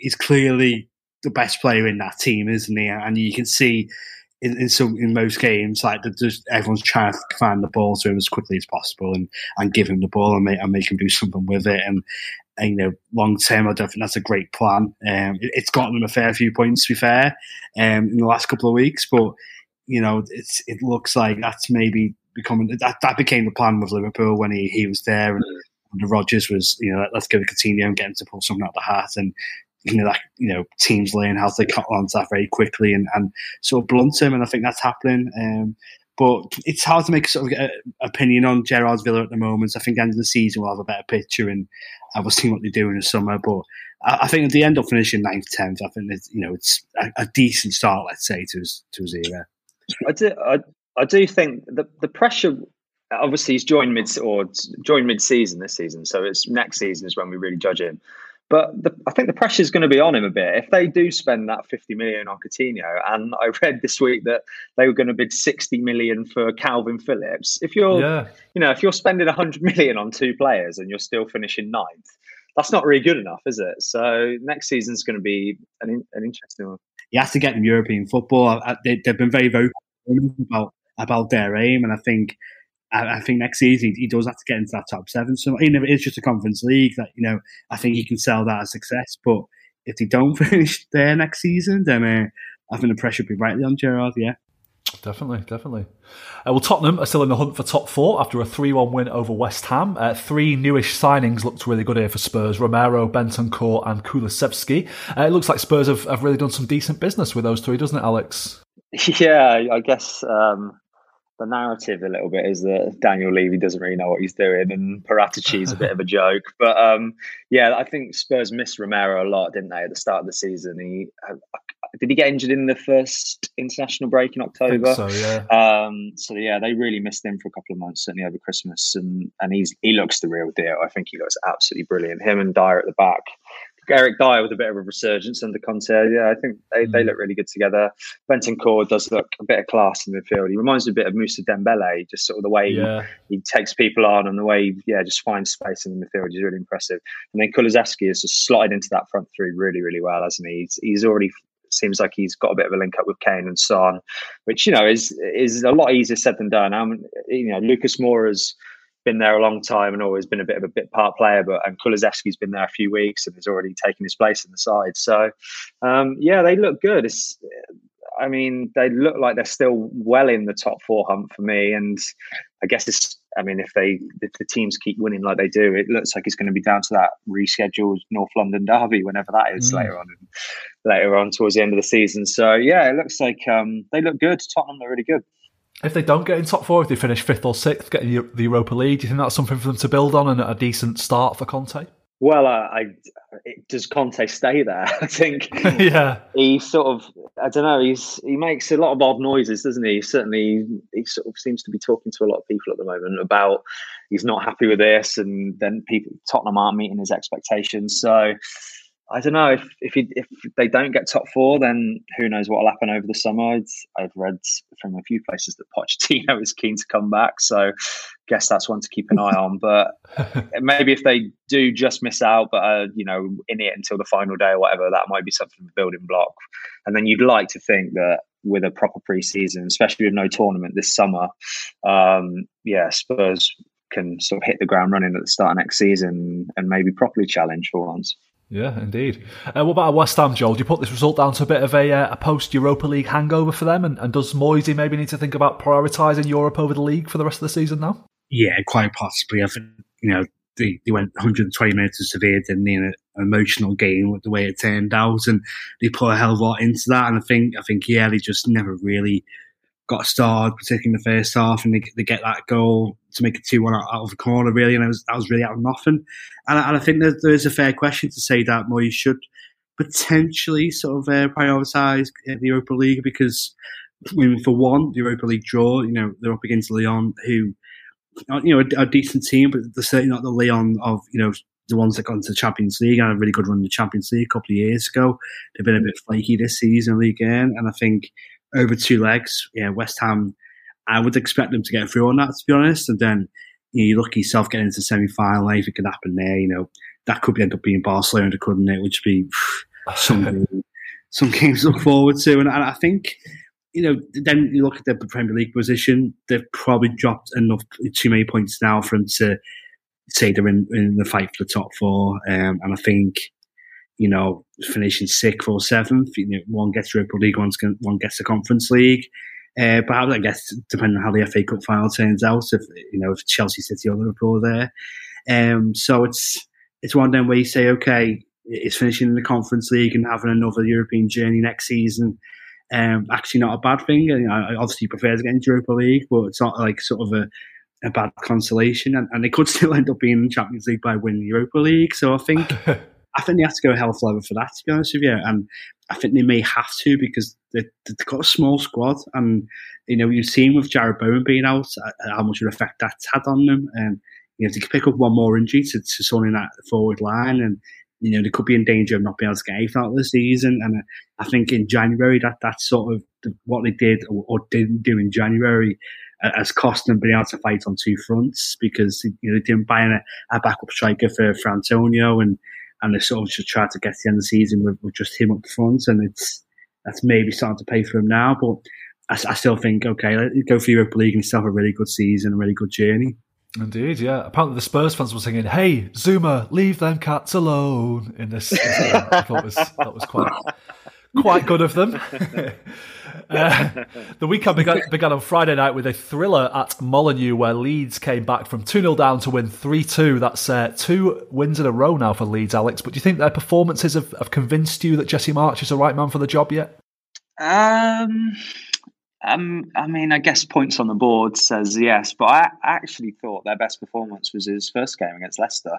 it's clearly the best player in that team, isn't he? And you can see in, in some in most games like just everyone's trying to find the ball to him as quickly as possible and, and give him the ball and make and make him do something with it. And, and you know, long term, I don't think that's a great plan. Um, it, it's gotten them a fair few points, to be fair, um, in the last couple of weeks. But you know, it's it looks like that's maybe becoming that that became the plan with Liverpool when he, he was there and. The Rodgers was, you know, let's go to Coutinho and get him to pull something out of the hat. And you know that you know teams learn how to cut on that very quickly and, and sort of blunt him, and I think that's happening. Um, but it's hard to make sort of an opinion on Gerrard's Villa at the moment. I think end of the season we'll have a better picture, and I will see what they do in the summer. But I, I think at the end of finishing ninth, tenth, I think it's you know it's a, a, decent start, let's say, to his to his era. I do, I, I do think the the pressure. Obviously, he's joined mid or joined mid season this season, so it's next season is when we really judge him. But the, I think the pressure is going to be on him a bit if they do spend that 50 million on Coutinho. And I read this week that they were going to bid 60 million for Kalvin Phillips. If you're, yeah. you know, if you're spending 100 million on two players and you're still finishing ninth, that's not really good enough, is it? So next season's going to be an, an interesting one. He has to get in European football. Uh, they, have been very vocal about about their aim, and I think I, I think next season he, he, does have to get into that top seven. So even if it is just a conference league, that you know, I think he can sell that as success. But if they don't finish there next season, then uh, I think the pressure will be rightly on Gerrard. Yeah. Definitely, definitely. Uh, well, Tottenham are still in the hunt for top four after a 3 1 win over West Ham. Uh, three newish signings looked really good here for Spurs Romero, Bentancur, and Kulusevski. Uh, it looks like Spurs have, have really done some decent business with those three, doesn't it, Alex? Yeah, I guess um, the narrative a little bit is that Daniel Levy doesn't really know what he's doing, and is a bit of a joke. But um, yeah, I think Spurs missed Romero a lot, didn't they, at the start of the season? He uh, did he get injured in the first international break in October? so yeah. Um, so yeah, they really missed him for a couple of months, certainly over Christmas, and and he's he looks the real deal. I think he looks absolutely brilliant. Him and Dier at the back Eric Dier with a bit of a resurgence under Conte. Yeah, I think they, mm. they look really good together. Bentancur does look a bit of class in the midfield. He reminds me a bit of Moussa Dembele, just sort of the way yeah. he, he, takes people on and the way, he, yeah, just finds space in the midfield. He's really impressive. And then Kulusevski has just slotted into that front three really, really well, hasn't he? He's, he's already seems like he's got a bit of a link up with Kane and Son, which you know is is a lot easier said than done. I mean, you know, Lucas Moura's been there a long time and always been a bit of a bit part player. But and Kulusevski's been there a few weeks and has already taken his place in the side. So um, yeah, they look good. It's, I mean, they look like they're still well in the top four hunt for me. And I guess it's. I mean, if they if the teams keep winning like they do, it looks like it's going to be down to that rescheduled North London derby whenever that is mm. later on later on towards the end of the season. So yeah, it looks like um, they look good. Tottenham look really good if they don't get in top four, if they finish fifth or sixth, getting the Europa League, do you think that's something for them to build on and a decent start for Conte? Well, uh, I it, does Conte stay there? I think. yeah. He sort of, I don't know. He's he makes a lot of odd noises, doesn't he? Certainly, he sort of seems to be talking to a lot of people at the moment about he's not happy with this, and then people Tottenham aren't meeting his expectations. So I don't know if if, he, if they don't get top four, then who knows what will happen over the summer. It's, I've read from a few places that Pochettino is keen to come back, so guess that's one to keep an eye on. But maybe if they do just miss out, but uh, you know, in it until the final day or whatever, that might be something of a building block. And then you'd like to think that with a proper preseason, especially with no tournament this summer, um, yeah, Spurs can sort of hit the ground running at the start of next season and maybe properly challenge for once. Yeah, indeed. Uh, what about West Ham, Joel? Do you put this result down to a bit of a, uh, a post Europa League hangover for them? And, and does Moyes maybe need to think about prioritising Europe over the league for the rest of the season now? Yeah, quite possibly. I think, you know, they, they went 120 minutes of Sevilla, didn't they, in an emotional game with the way it turned out. And they put a hell of a lot into that. And I think, I think, yeah, they just never really got started, particularly in the first half, and they, they get that goal to make it 2 1 out, out, of the corner, really. And was, that was really out of nothing. And, and I think that there is a fair question to say that Moyes should potentially sort of uh, prioritise the Europa League because, I mean, for one, the Europa League draw, you know, they're up against Lyon, who, you know, a, a decent team, but they're certainly not the Lyon of, you know, the ones that got into the Champions League and had a really good run in the Champions League a couple of years ago. They've been a bit flaky this season, again, and I think over two legs. Yeah, West Ham, I would expect them to get through on that, to be honest. And then you, know, you look yourself getting into the semi final, anything can happen there. You know, that could end up being Barcelona, couldn't it? Which would be some, some games to look forward to. And, and I think you know, then you look at the Premier League position, they've probably dropped enough, too many points now for them to say they're in, in the fight for the top four. Um, and I think you know, finishing sixth or seventh. You know, one gets Europa League, one's one gets the Conference League. Uh, I guess depending on how the FA Cup final turns out, if you know if Chelsea, City, or Liverpool are there. Um, so it's it's one them where you say, okay, it's finishing in the Conference League and having another European journey next season. Um, actually, not a bad thing. You know, I obviously prefer to get into Europa League, but it's not like sort of a, a bad consolation. And, and they could still end up being in the Champions League by winning Europa League. So I think I think they have to go hell for leather for that, to be honest with you. And I think they may have to because they, have got a small squad. And, you know, you've seen with Jarrod Bowen being out uh, uh how much of an effect that's had on them. And, you know, to pick up one more injury to, to someone in that forward line and, you know, they could be in danger of not being able to get anything out of the season. And uh, I think in January, that that's sort of what they did or, or didn't do in January uh, has cost them being able to fight on two fronts because, you know, they didn't buy a, a backup striker for, for Antonio and, and they sort of just tried to get to the end of the season with, with just him up front, and it's that's maybe starting to pay for him now. But I, I still think okay, go for Europa League and still have a really good season, a really good journey. Indeed, yeah. Apparently, the Spurs fans were singing, "Hey, Zouma, leave them cats alone." In this, I thought was that was quite quite good of them. Uh, the weekend began, began, on Friday night with a thriller at Molineux where Leeds came back from 2 0 down to win 3 2. That's uh, two wins in a row now for Leeds, Alex. But do you think their performances have, have convinced you that Jesse Marsch is the right man for the job yet? Um, um, I mean, I guess points on the board says yes, but I actually thought their best performance was his first game against Leicester.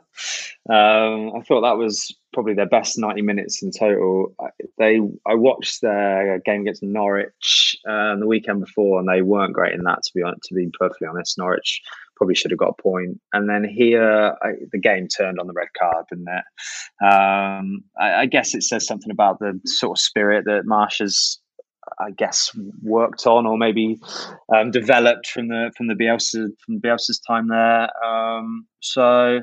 Um, I thought that was probably their best ninety minutes in total. They, I watched their game against Norwich um, the weekend before, and they weren't great in that. To be to be perfectly honest, Norwich probably should have got a point. And then here, I, the game turned on the red card, didn't it? Um, I, I guess it says something about the sort of spirit that Marsch has I guess worked on or maybe um, developed from the from the Bielsa from Bielsa's time there. Um, so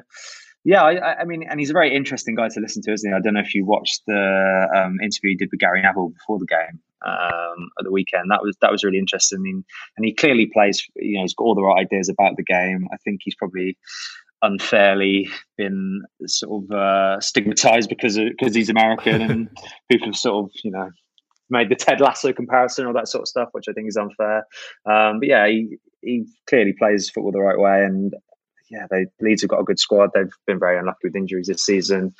yeah, I, I, mean, and he's a very interesting guy to listen to, isn't he? I don't know if you watched the um, interview he did with Gary Neville before the game. um, at the weekend. That was that was really interesting, and he clearly plays. You know, he's got all the right ideas about the game. I think he's probably unfairly been sort of uh, stigmatized because because he's American, and people have sort of you know made the Ted Lasso comparison, all that sort of stuff, which I think is unfair. Um, but yeah, he he clearly plays football the right way, and yeah, they Leeds have got a good squad. They've been very unlucky with injuries this season.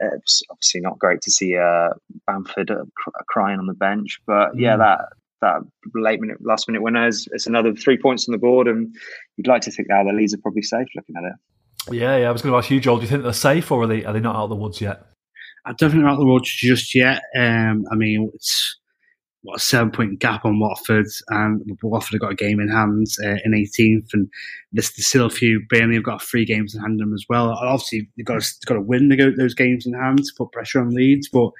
It's obviously not great to see uh, Bamford uh, cr- crying on the bench, but yeah, mm. that that late minute, last minute winner is it's another three points on the board, and you'd like to think now the Leeds are probably safe looking at it. Yeah, yeah. I was going to ask you, Joel. Do you think they're safe, or are they are they not out of the woods yet? I don't think they're out the woods just yet. Um, I mean, it's what a seven point gap on Watford, and Watford have got a game in hand uh, in 18th, and there's still a few. Burnley have got three games in hand them as well. Obviously, they've got to, got to win those games in hand to put pressure on Leeds, but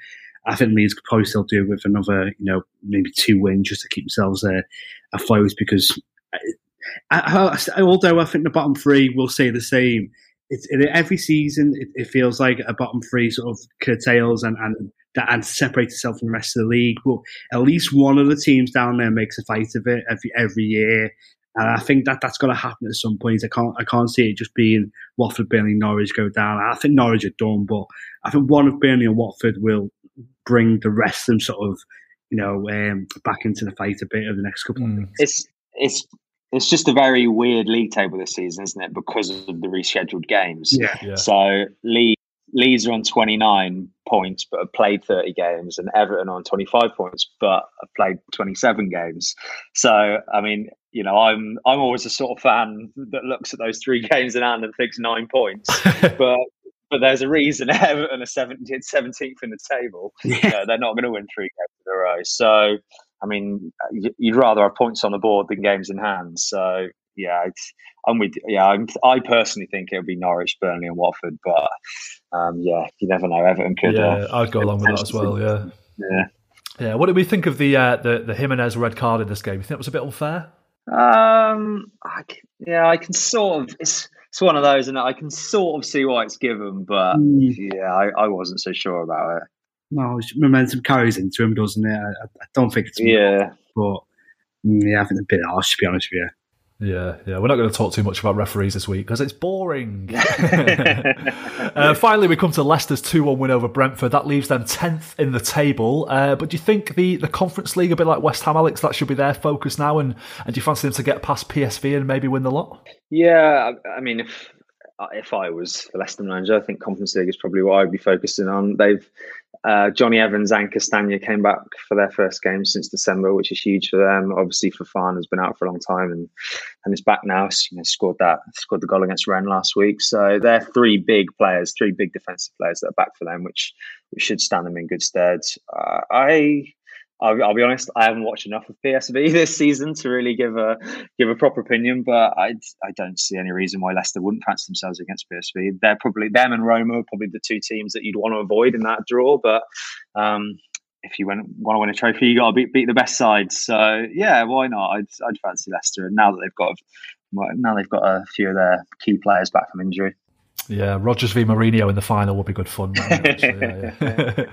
I think Leeds could probably still do with another, you know, maybe two wins just to keep themselves uh, afloat because. I, I, although I think the bottom three will say the same, it's it, every season it, it, feels like a bottom three sort of curtails and, and that and separate itself from the rest of the league. But at least one of the teams down there makes a fight of it every every year. And I think that that's got to happen at some point. I can't I can't see it just being Watford, Burnley, Norwich go down. I think Norwich are done, but I think one of Burnley and Watford will bring the rest of them sort of you know um, back into the fight a bit over the next couple mm. of weeks. It's it's it's just a very weird league table this season, isn't it? Because of the rescheduled games. Yeah. yeah. So Leeds, Leeds are on 29 points, but have played 30 games, and Everton on 25 points, but have played 27 games. So, I mean, you know, I'm I'm always a sort of fan that looks at those three games in hand and thinks nine points, but but there's a reason Everton are 17th, 17th in the table. Yeah. You know, they're not going to win three games in a row. So I mean, you'd rather have points on the board than games in hand. So yeah, I'm with. Yeah, I'm, i personally think it would be Norwich, Burnley, and Watford. But um, yeah, you never know. Everton could. Yeah, uh, I'd go along with that as well. Yeah. Yeah. Yeah. What did we think of the uh, the the Jimenez red card in this game? You think it was a bit unfair? Um. I can, yeah, I can sort of. It's it's one of those, and I can sort of see why it's given, but mm. yeah, I, I wasn't so sure about it no, momentum carries into him, doesn't it? I, I don't think it's yeah, but mm, yeah, I think a bit harsh to be honest with you. Yeah, yeah. We're not going to talk too much about referees this week because it's boring. uh, finally, we come to Leicester's 2 1 win over Brentford. That leaves them 10th in the table. Uh, but do you think the, the Conference League, a bit like West Ham, Alex, that should be their focus now? And, and do you fancy them to get past PSV and maybe win the lot? Yeah, I mean, if if I was the Leicester manager, I think Conference League is probably what I'd be focusing on. They've uh, Jonny Evans and Castagna came back for their first game since December, which is huge for them. Obviously, Fofana has been out for a long time and and is back now. You know, scored that scored the goal against Rennes last week. So they're three big players, three big defensive players that are back for them, which which should stand them in good stead. Uh, I I'll, I'll, be honest, I haven't watched enough of PSV this season to really give a give a proper opinion. But I I don't see any reason why Leicester wouldn't fancy themselves against PSV. They're probably them and Roma are probably the two teams that you'd want to avoid in that draw. But um, if you want to win a trophy, you got to beat, beat the best side. So yeah, why not? I'd I'd fancy Leicester. And now that they've got now they've got a few of their key players back from injury. Yeah, Rodgers v Mourinho in the final will be good fun. Yeah, yeah.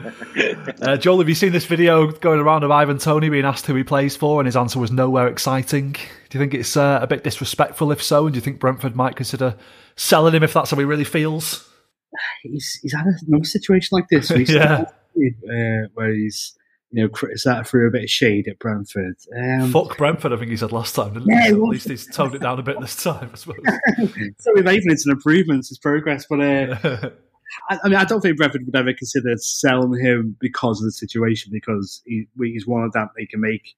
uh, Joel, have you seen this video going around of Ivan Toney being asked who he plays for, and his answer was nowhere exciting? Do you think it's uh, a bit disrespectful? If so, and do you think Brentford might consider selling him if that's how he really feels? He's he's had another situation like this. yeah. Uh, where he's you know, criticised through a bit of shade at Brentford. Um, Fuck Brentford, I think he said last time, didn't yeah, he? At least he's toned it down a bit this time, I suppose. so we've even it's an improvement, it's progress, but uh, I, I, mean, I don't think Brentford would ever consider selling him because of the situation, because he, he's one of that they can make.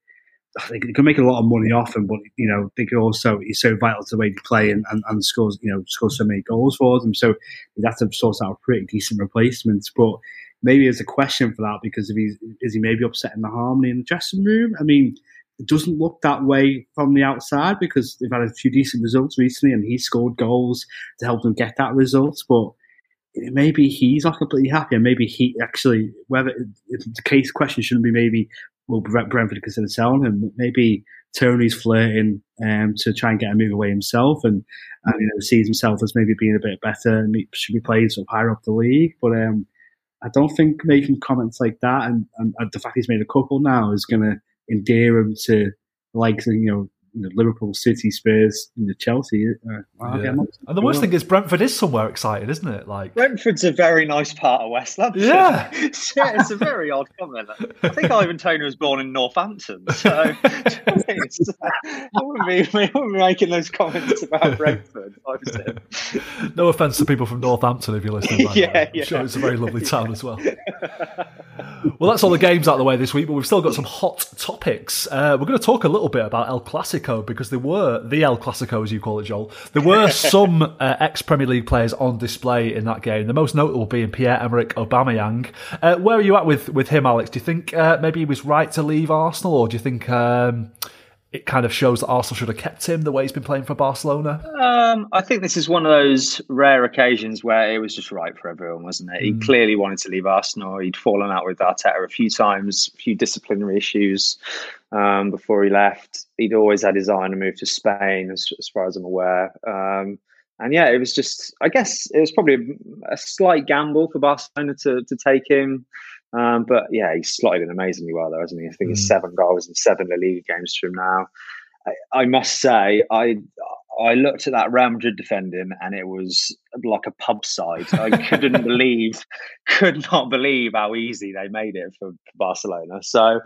They can make a lot of money off him, but you know they can also he's so vital to the way they play and, and, and scores you know scores so many goals for them. So have to sort out a pretty decent replacement. But maybe there's a question for that because if he's is he maybe upsetting the harmony in the dressing room? I mean, it doesn't look that way from the outside because they've had a few decent results recently and he scored goals to help them get that result. But maybe he's not completely happy and maybe he actually whether the case question shouldn't be maybe will Brentford consider selling him. Maybe Toney's flirting um, to try and get a move away himself and, and you know sees himself as maybe being a bit better and should be playing sort of higher up the league. But um, I don't think making comments like that and, and, and the fact he's made a couple now is going to endear him to like you know you know, Liverpool, City, Spurs, you know, Chelsea. Uh, yeah. And the worst thing is Brentford is somewhere excited, isn't it? Like Brentford's a very nice part of West London. Yeah, yeah it's a very odd comment. I think Ivan Toney was born in Northampton, so I wouldn't be, wouldn't be making those comments about Brentford. no offense to people from Northampton if you're listening. yeah, yeah, I'm sure it's a very lovely town as well. well, that's all the games out of the way this week, but we've still got some hot topics. Uh, we're going to talk a little bit about El Clasico because there were the El Clasico, as you call it, Joel. There were some uh, ex Premier League players on display in that game. The most notable being Pierre Emerick Aubameyang. Uh, where are you at with with him, Alex? Do you think uh, maybe he was right to leave Arsenal, or do you think? Um, it kind of shows that Arsenal should have kept him the way he's been playing for Barcelona? Um, I think this is one of those rare occasions where it was just right for everyone, wasn't it? Mm. He clearly wanted to leave Arsenal. He'd fallen out with Arteta a few times, a few disciplinary issues um, before he left. He'd always had his eye on a move to Spain, as, as far as I'm aware. Um, and yeah, it was just, I guess it was probably a, a slight gamble for Barcelona to, to take him. Um, but yeah, he's slotted in amazingly well, though, hasn't he? I think mm. it's seven goals in seven La Liga games him now. I, I, must say, I I looked at that Real Madrid defending, and it was like a pub side. I couldn't believe, could not believe how easy they made it for Barcelona. So.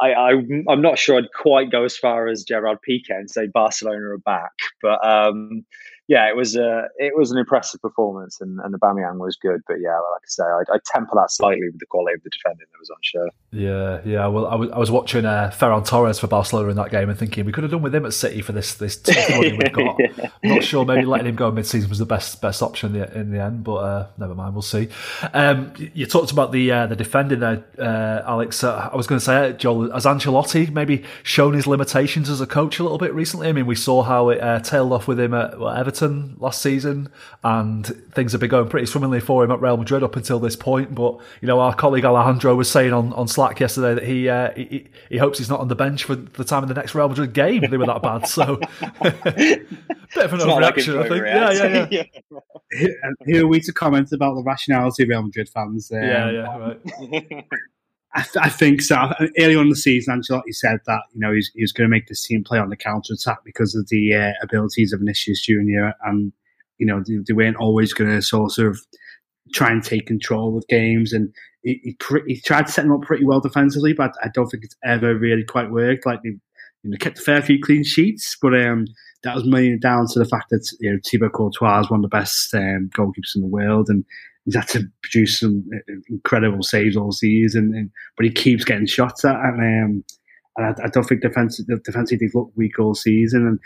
I, I, am not sure I'd quite go as far as Gerard Piqué and say Barcelona are back, but um, yeah, it was a it was an impressive performance, and, and Aubameyang was good. But yeah, like I say, I, I temper that slightly with the quality of the defending that was on show. Yeah, yeah. Well, I was, I was watching uh, Ferran Torres for Barcelona in that game and thinking we could have done with him at City for this this money we've got. yeah. I'm not sure maybe letting him go mid season was the best best option in the, in the end, but uh, never mind, we'll see. Um, you talked about the uh, the defending there, uh, Alex. Uh, I was going to say, Joel, has Ancelotti maybe shown his limitations as a coach a little bit recently? I mean, we saw how it uh, tailed off with him at well, Everton Everton last season, and things have been going pretty swimmingly for him at Real Madrid up until this point. But you know, our colleague Alejandro was saying on, on Slack yesterday that he, uh, he he hopes he's not on the bench for the time of the next Real Madrid game. They were that bad, so bit of an overreaction, I think. Yeah, yeah, yeah. yeah. Who are we to comment about the rationality of Real Madrid fans? Um, yeah, yeah, right. I, th- I, think so. Early on in the season, Ancelotti said that you know he's, he was going to make this team play on the counter attack because of the uh, abilities of Vinicius Junior, and you know they, they weren't always going to sort of try and take control of games. And he, he, he, tried to set them up pretty well defensively, but I don't think it's ever really quite worked. Like they you know, kept a fair few clean sheets, but um, that was mainly down to the fact that you know Thibaut Courtois is one of the best um, goalkeepers in the world, and he's had to produce some uh, incredible saves all season, and, but he keeps getting shots at, and, um, and I, I, don't think defense defensively they've looked weak all season, and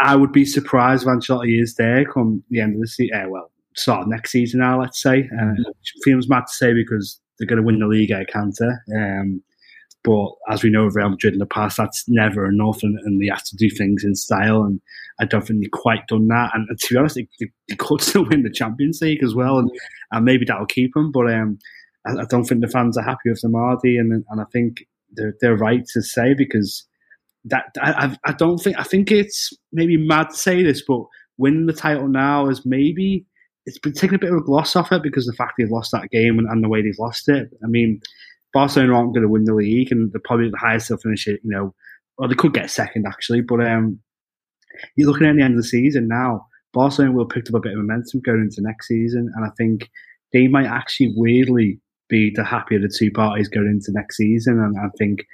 I would be surprised if Ancelotti is there come the end of the season. Uh, well, start of next season now, let's say. Uh, mm-hmm. feels mad to say because they're going to win the league at Canter. Um, but as we know of Real Madrid in the past, that's never enough, and, and they have to do things in style. And I don't think they've quite done that. And, to be honest, they, they, could still win the Champions League as well, and, and maybe that'll keep them. But um, I, I, don't think the fans are happy with them, are they? And and I think they're, they're right to say because that I, I don't think I think it's maybe mad to say this, but winning the title now is maybe it's been taking a bit of a gloss off it because the fact they've lost that game and, and the way they've lost it. I mean Barcelona aren't going to win the league, and they're probably the highest they'll finish it. You know, or they could get second actually. But um, you're looking at the end of the season now. Barcelona will pick up a bit of momentum going into next season, and I think they might actually weirdly be the happier the two parties going into next season. And I think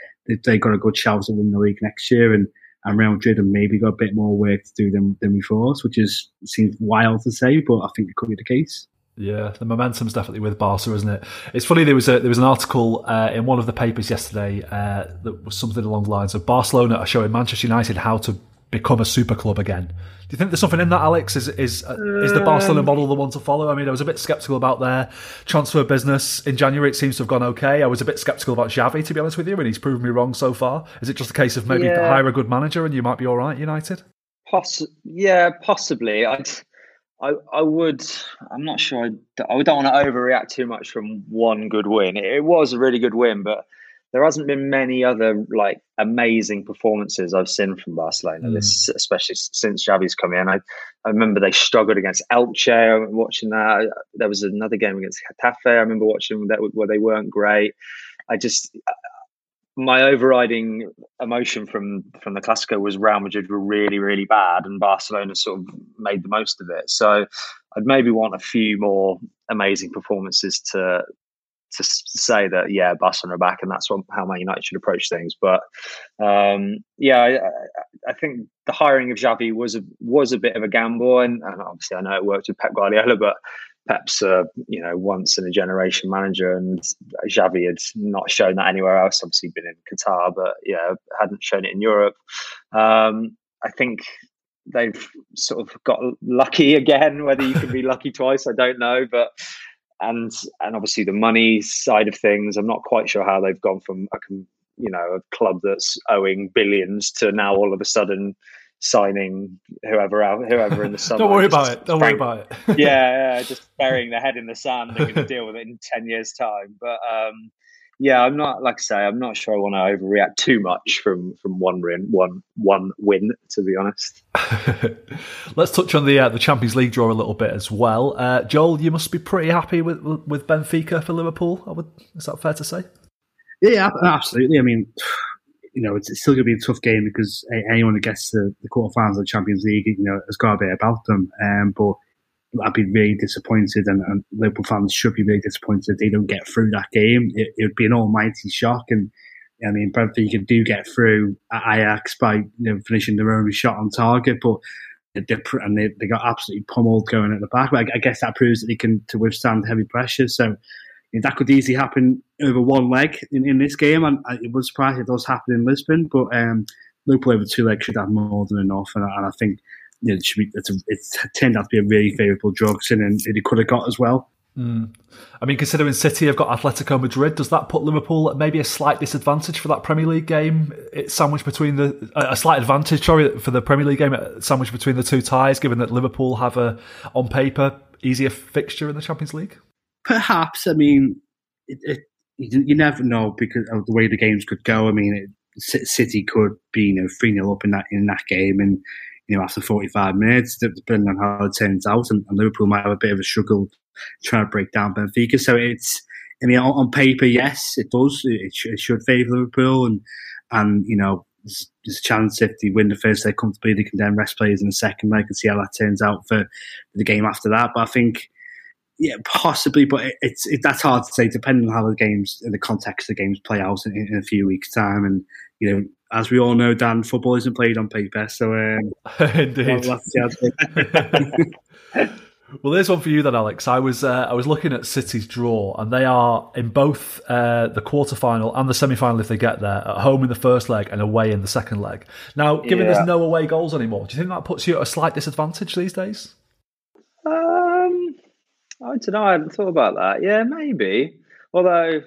they've got a good chance to win the league next year, and and Real Madrid have maybe got a bit more work to do than than we thought, which is seems wild to say, but I think it could be the case. Yeah, the momentum's definitely with Barca, isn't it? It's funny. There was a there was an article uh, in one of the papers yesterday uh, that was something along the lines of Barcelona are showing Manchester United how to become a super club again. Do you think there's something in that, Alex? Is is uh, is the Barcelona model the one to follow? I mean, I was a bit skeptical about their transfer business in January. It seems to have gone okay. I was a bit skeptical about Xavi, to be honest with you, and he's proven me wrong so far. Is it just a case of maybe yeah. hire a good manager and you might be all right, United? Poss- yeah, possibly. I'd I, I would. I'm not sure. I, I don't want to overreact too much from one good win. It, it, was a really good win, but there hasn't been many other like amazing performances I've seen from Barcelona. Mm. This, especially since Xavi's come in. I, I remember they struggled against Elche. Watching that, there was another game against Getafe. I remember watching that where they weren't great. I just my overriding emotion from from the Clasico was Real Madrid were really really bad, and Barcelona sort of made the most of it. So I'd maybe want a few more amazing performances to to say that yeah, Barcelona are back, and that's what, how Man United should approach things. But um, yeah, I, I, think the hiring of Xavi was a was a bit of a gamble, and, and obviously I know it worked with Pep Guardiola, but Pep's a you know once in a generation manager, and Xavi had not shown that anywhere else. Obviously, been in Qatar, but yeah, hadn't shown it in Europe. Um, I think they've sort of got lucky again. Whether you can be lucky twice, I don't know, but and and obviously the money side of things, I'm not quite sure how they've gone from a you know a club that's owing billions to now all of a sudden signing whoever out whoever in the summer. Don't worry about it. Don't worry about it. yeah, yeah, just burying their head in the sand. They're going to deal with it in ten years' time. But um, yeah, I'm not like I say, I'm not sure I want to overreact too much from from one win, one one win. To be honest, let's touch on the uh, the Champions League draw a little bit as well. Uh, Joel, you must be pretty happy with with Benfica for Liverpool. I would, is that fair to say? Yeah, absolutely. I mean, you know, it's, still going to be a tough game because anyone who gets to the quarterfinals of the Champions League, you know, has got a bit about them. Um, but I'd be really disappointed, and, and, Liverpool fans should be really disappointed if they don't get through that game. It, it would be an almighty shock, and I mean, Benfica do get through Ajax by you know, finishing their only shot on target, but and they, they got absolutely pummeled going at the back. But I, I guess that proves that they can to withstand heavy pressure. So you that could easily happen over one leg in, in this game, and it was surprised it does happen in Lisbon. But um, Liverpool over two legs should have more than enough, and, and I think you know, it should be, it's, a, turned out to be a really favourable draw, and it could have got as well. Mm. I mean, considering City have got Atletico Madrid, does that put Liverpool at maybe a slight disadvantage for that Premier League game? It's sandwiched between the a slight advantage, sorry, for the Premier League game, sandwiched between the two ties, given that Liverpool have a on paper easier fixture in the Champions League. Perhaps. I mean, it, it, you never know because of the way the games could go. I mean, it, City could be you know three 0 up in that in that game, and you know, after 45 minutes, depending on how it turns out. And, and Liverpool might have a bit of a struggle trying to break down Benfica. So it's, I mean, on, on paper, yes, it does. It, sh- it should favour Liverpool. And, and you know, there's, a chance if they win the first leg comfortably, they can then rest players in the second leg and see how that turns out for the game after that. But I think, yeah, possibly, but it, it's it, that's hard to say. Depending on how the games, in the context of the games play out in, in, a few weeks' time, and you know, as we all know, Dan, football isn't played on paper. So, um, indeed. Well, there's one for you then, Alex. I was uh, I was looking at City's draw, and they are in both uh, the quarterfinal and the semi-final if they get there, at home in the first leg and away in the second leg. Now, given yeah. there's no away goals anymore, do you think that puts you at a slight disadvantage these days? Um, I don't know. I hadn't thought about that. Yeah, maybe. Although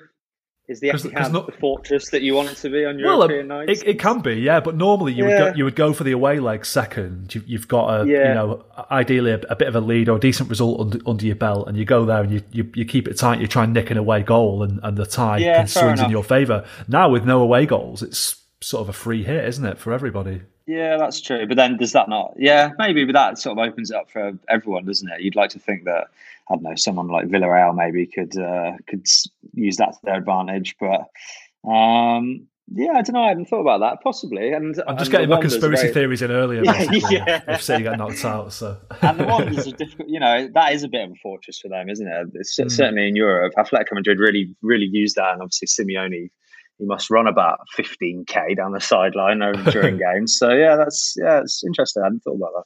is the Etihad not, the fortress that you want it to be on uh, European well, nights? It, it, can be, yeah. But normally you yeah. would go, you would go for the away leg second. You, have got a yeah. you know ideally a, a, bit of a lead or a decent result under, under, your belt, and you go there and you, you, you keep it tight. You try and nick an away goal, and, and the tie yeah, can swings in your favour. Now with no away goals, it's sort of a free hit, isn't it, for everybody? Yeah, that's true. But then does that not? Yeah, maybe, but that sort of opens it up for everyone, doesn't it? You'd like to think that I don't know someone like Villarreal maybe could uh, could use that to their advantage, but um, yeah, I don't know. I hadn't thought about that. Possibly, and I'm just and getting my conspiracy very... theories in earlier. Yeah. If City got knocked out, so and the Wanderers are difficult. You know, that is a bit of a fortress for them, isn't it? It's mm. certainly in Europe. Atletico Madrid really, really used that, and obviously Simeone he must run about 15k down the sideline during games. So yeah, that's yeah, it's interesting. I hadn't thought about that.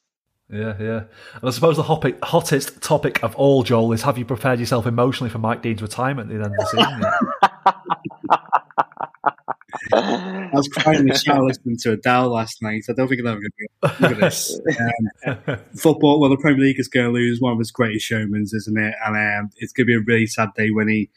Yeah, yeah. And I suppose the hopping, hottest topic of all, Joel, is have you prepared yourself emotionally for Mike Dean's retirement at the end of the season? I was crying in the shower listening to Adele last night. I don't think I'm ever going to look at this. Um, football, well, the Premier League is going to lose one of its greatest showmans, isn't it? And um, it's going to be a really sad day when he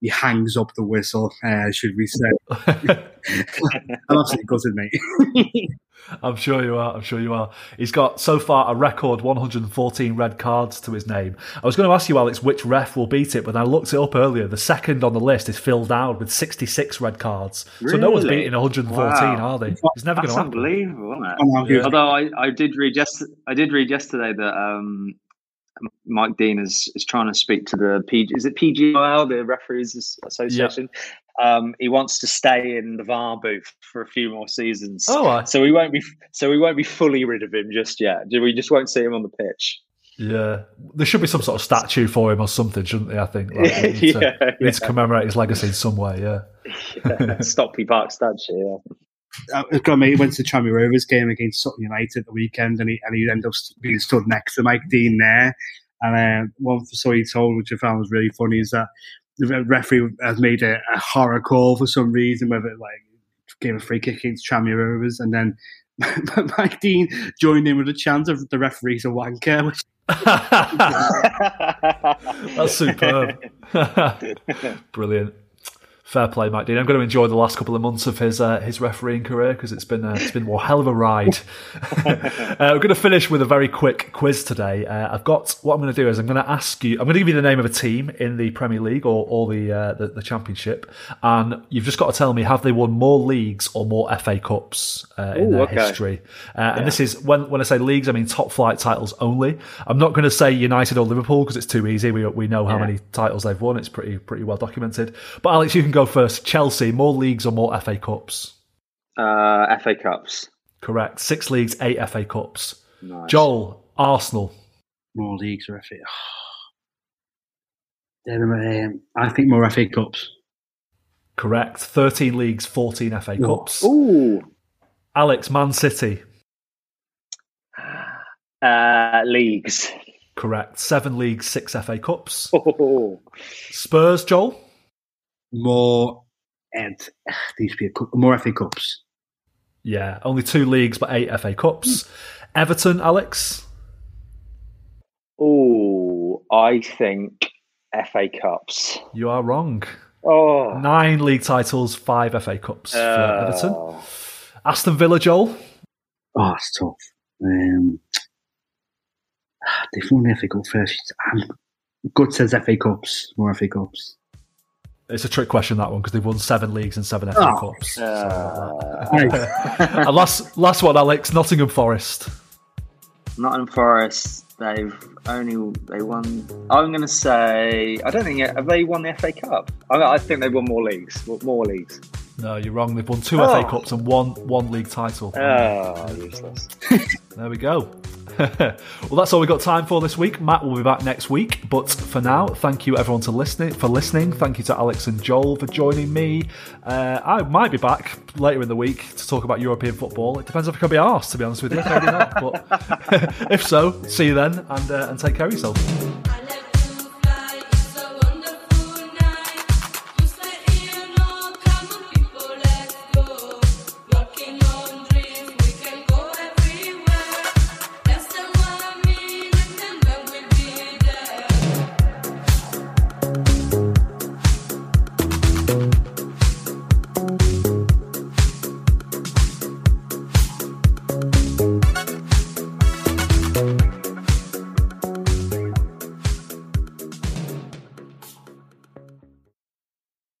he hangs up the whistle, uh, should we say? I'm absolutely gutted, mate. I'm sure you are. I'm sure you are. He's got so far a record 114 red cards to his name. I was going to ask you, Alex, which ref will beat it, but I looked it up earlier. The second on the list is Phil Dowd with 66 red cards. Really? So no one's beating 114, wow. are they? It's never going to happen. Unbelievable, isn't it? Yeah. Although I, I did read just I did read yesterday that um, Mike Dean is, is trying to speak to the PG, is it PGL, the referees association? Um, he wants to stay in the VAR booth for a few more seasons. Oh, so we won't be so we won't be fully rid of him just yet. We just won't see him on the pitch. Yeah, there should be some sort of statue for him or something, shouldn't there? I think. Like, yeah, to, yeah. need to commemorate his legacy in some way. Yeah. yeah Stockley Park statue. Yeah. I've got went to the Tranmere Rovers game against Sutton United the weekend, and he and he ended up being stood next to Mike Dean there. And uh, one story he told, which I found was really funny, is that the referee has made a, a horror call for some reason, whether it like gave a free kick against Tranmere Rovers, and then Mike Dean joined in with a chant of the referee's a wanker. Which... That's superb. Brilliant. Fair play, Mike Dean. I'm going to enjoy the last couple of months of his uh, his refereeing career because it's been uh, it's been one hell of a ride. uh, we're going to finish with a very quick quiz today. Uh, I've got what I'm going to do is I'm going to ask you. I'm going to give you the name of a team in the Premier League or, or the, uh, the, the Championship, and you've just got to tell me have they won more leagues or more FA Cups uh, in Ooh, their okay. history. Yeah. And this is when when I say leagues, I mean top flight titles only. I'm not going to say United or Liverpool because it's too easy. We we know how yeah. many titles they've won. It's pretty pretty well documented. But Alex, you can go go first. Chelsea, more leagues or more FA Cups? Uh, FA Cups. Correct. Six leagues, eight FA Cups. Nice. Joel, Arsenal. More leagues or FA? Um, I think more FA Cups. Correct. 13 leagues, 14 FA Cups. Ooh. Alex, Man City. Uh, leagues. Correct. Seven leagues, six FA Cups. Oh. Spurs, Joel more and uh, these be more FA Cups. Yeah, only two leagues, but eight FA Cups. Everton, Alex. Oh, I think FA Cups. You are wrong. Oh, nine league titles, five FA Cups for uh, Everton. Aston Villa, Joel. Oh, it's tough. Um, they've won FA Cup first. I'm good says FA Cups, more FA Cups. It's a trick question that one because they've won seven leagues and seven FA oh. Cups. Uh, and last last one, Alex, Nottingham Forest. Nottingham Forest. They've only they won. I'm going to say I don't think have they won the FA Cup. I, I think they've won more leagues. More leagues. No, you're wrong. They've won two oh. FA Cups and one one league title. Oh, useless. there we go. well, that's all we've got time for this week. Matt will be back next week. But for now, thank you everyone to listening for listening. Thank you to Alex and Joel for joining me. Uh, I might be back later in the week to talk about European football. It depends if I can be asked, to be honest with you. Maybe not. But if so, see you then and, uh, and take care of yourself.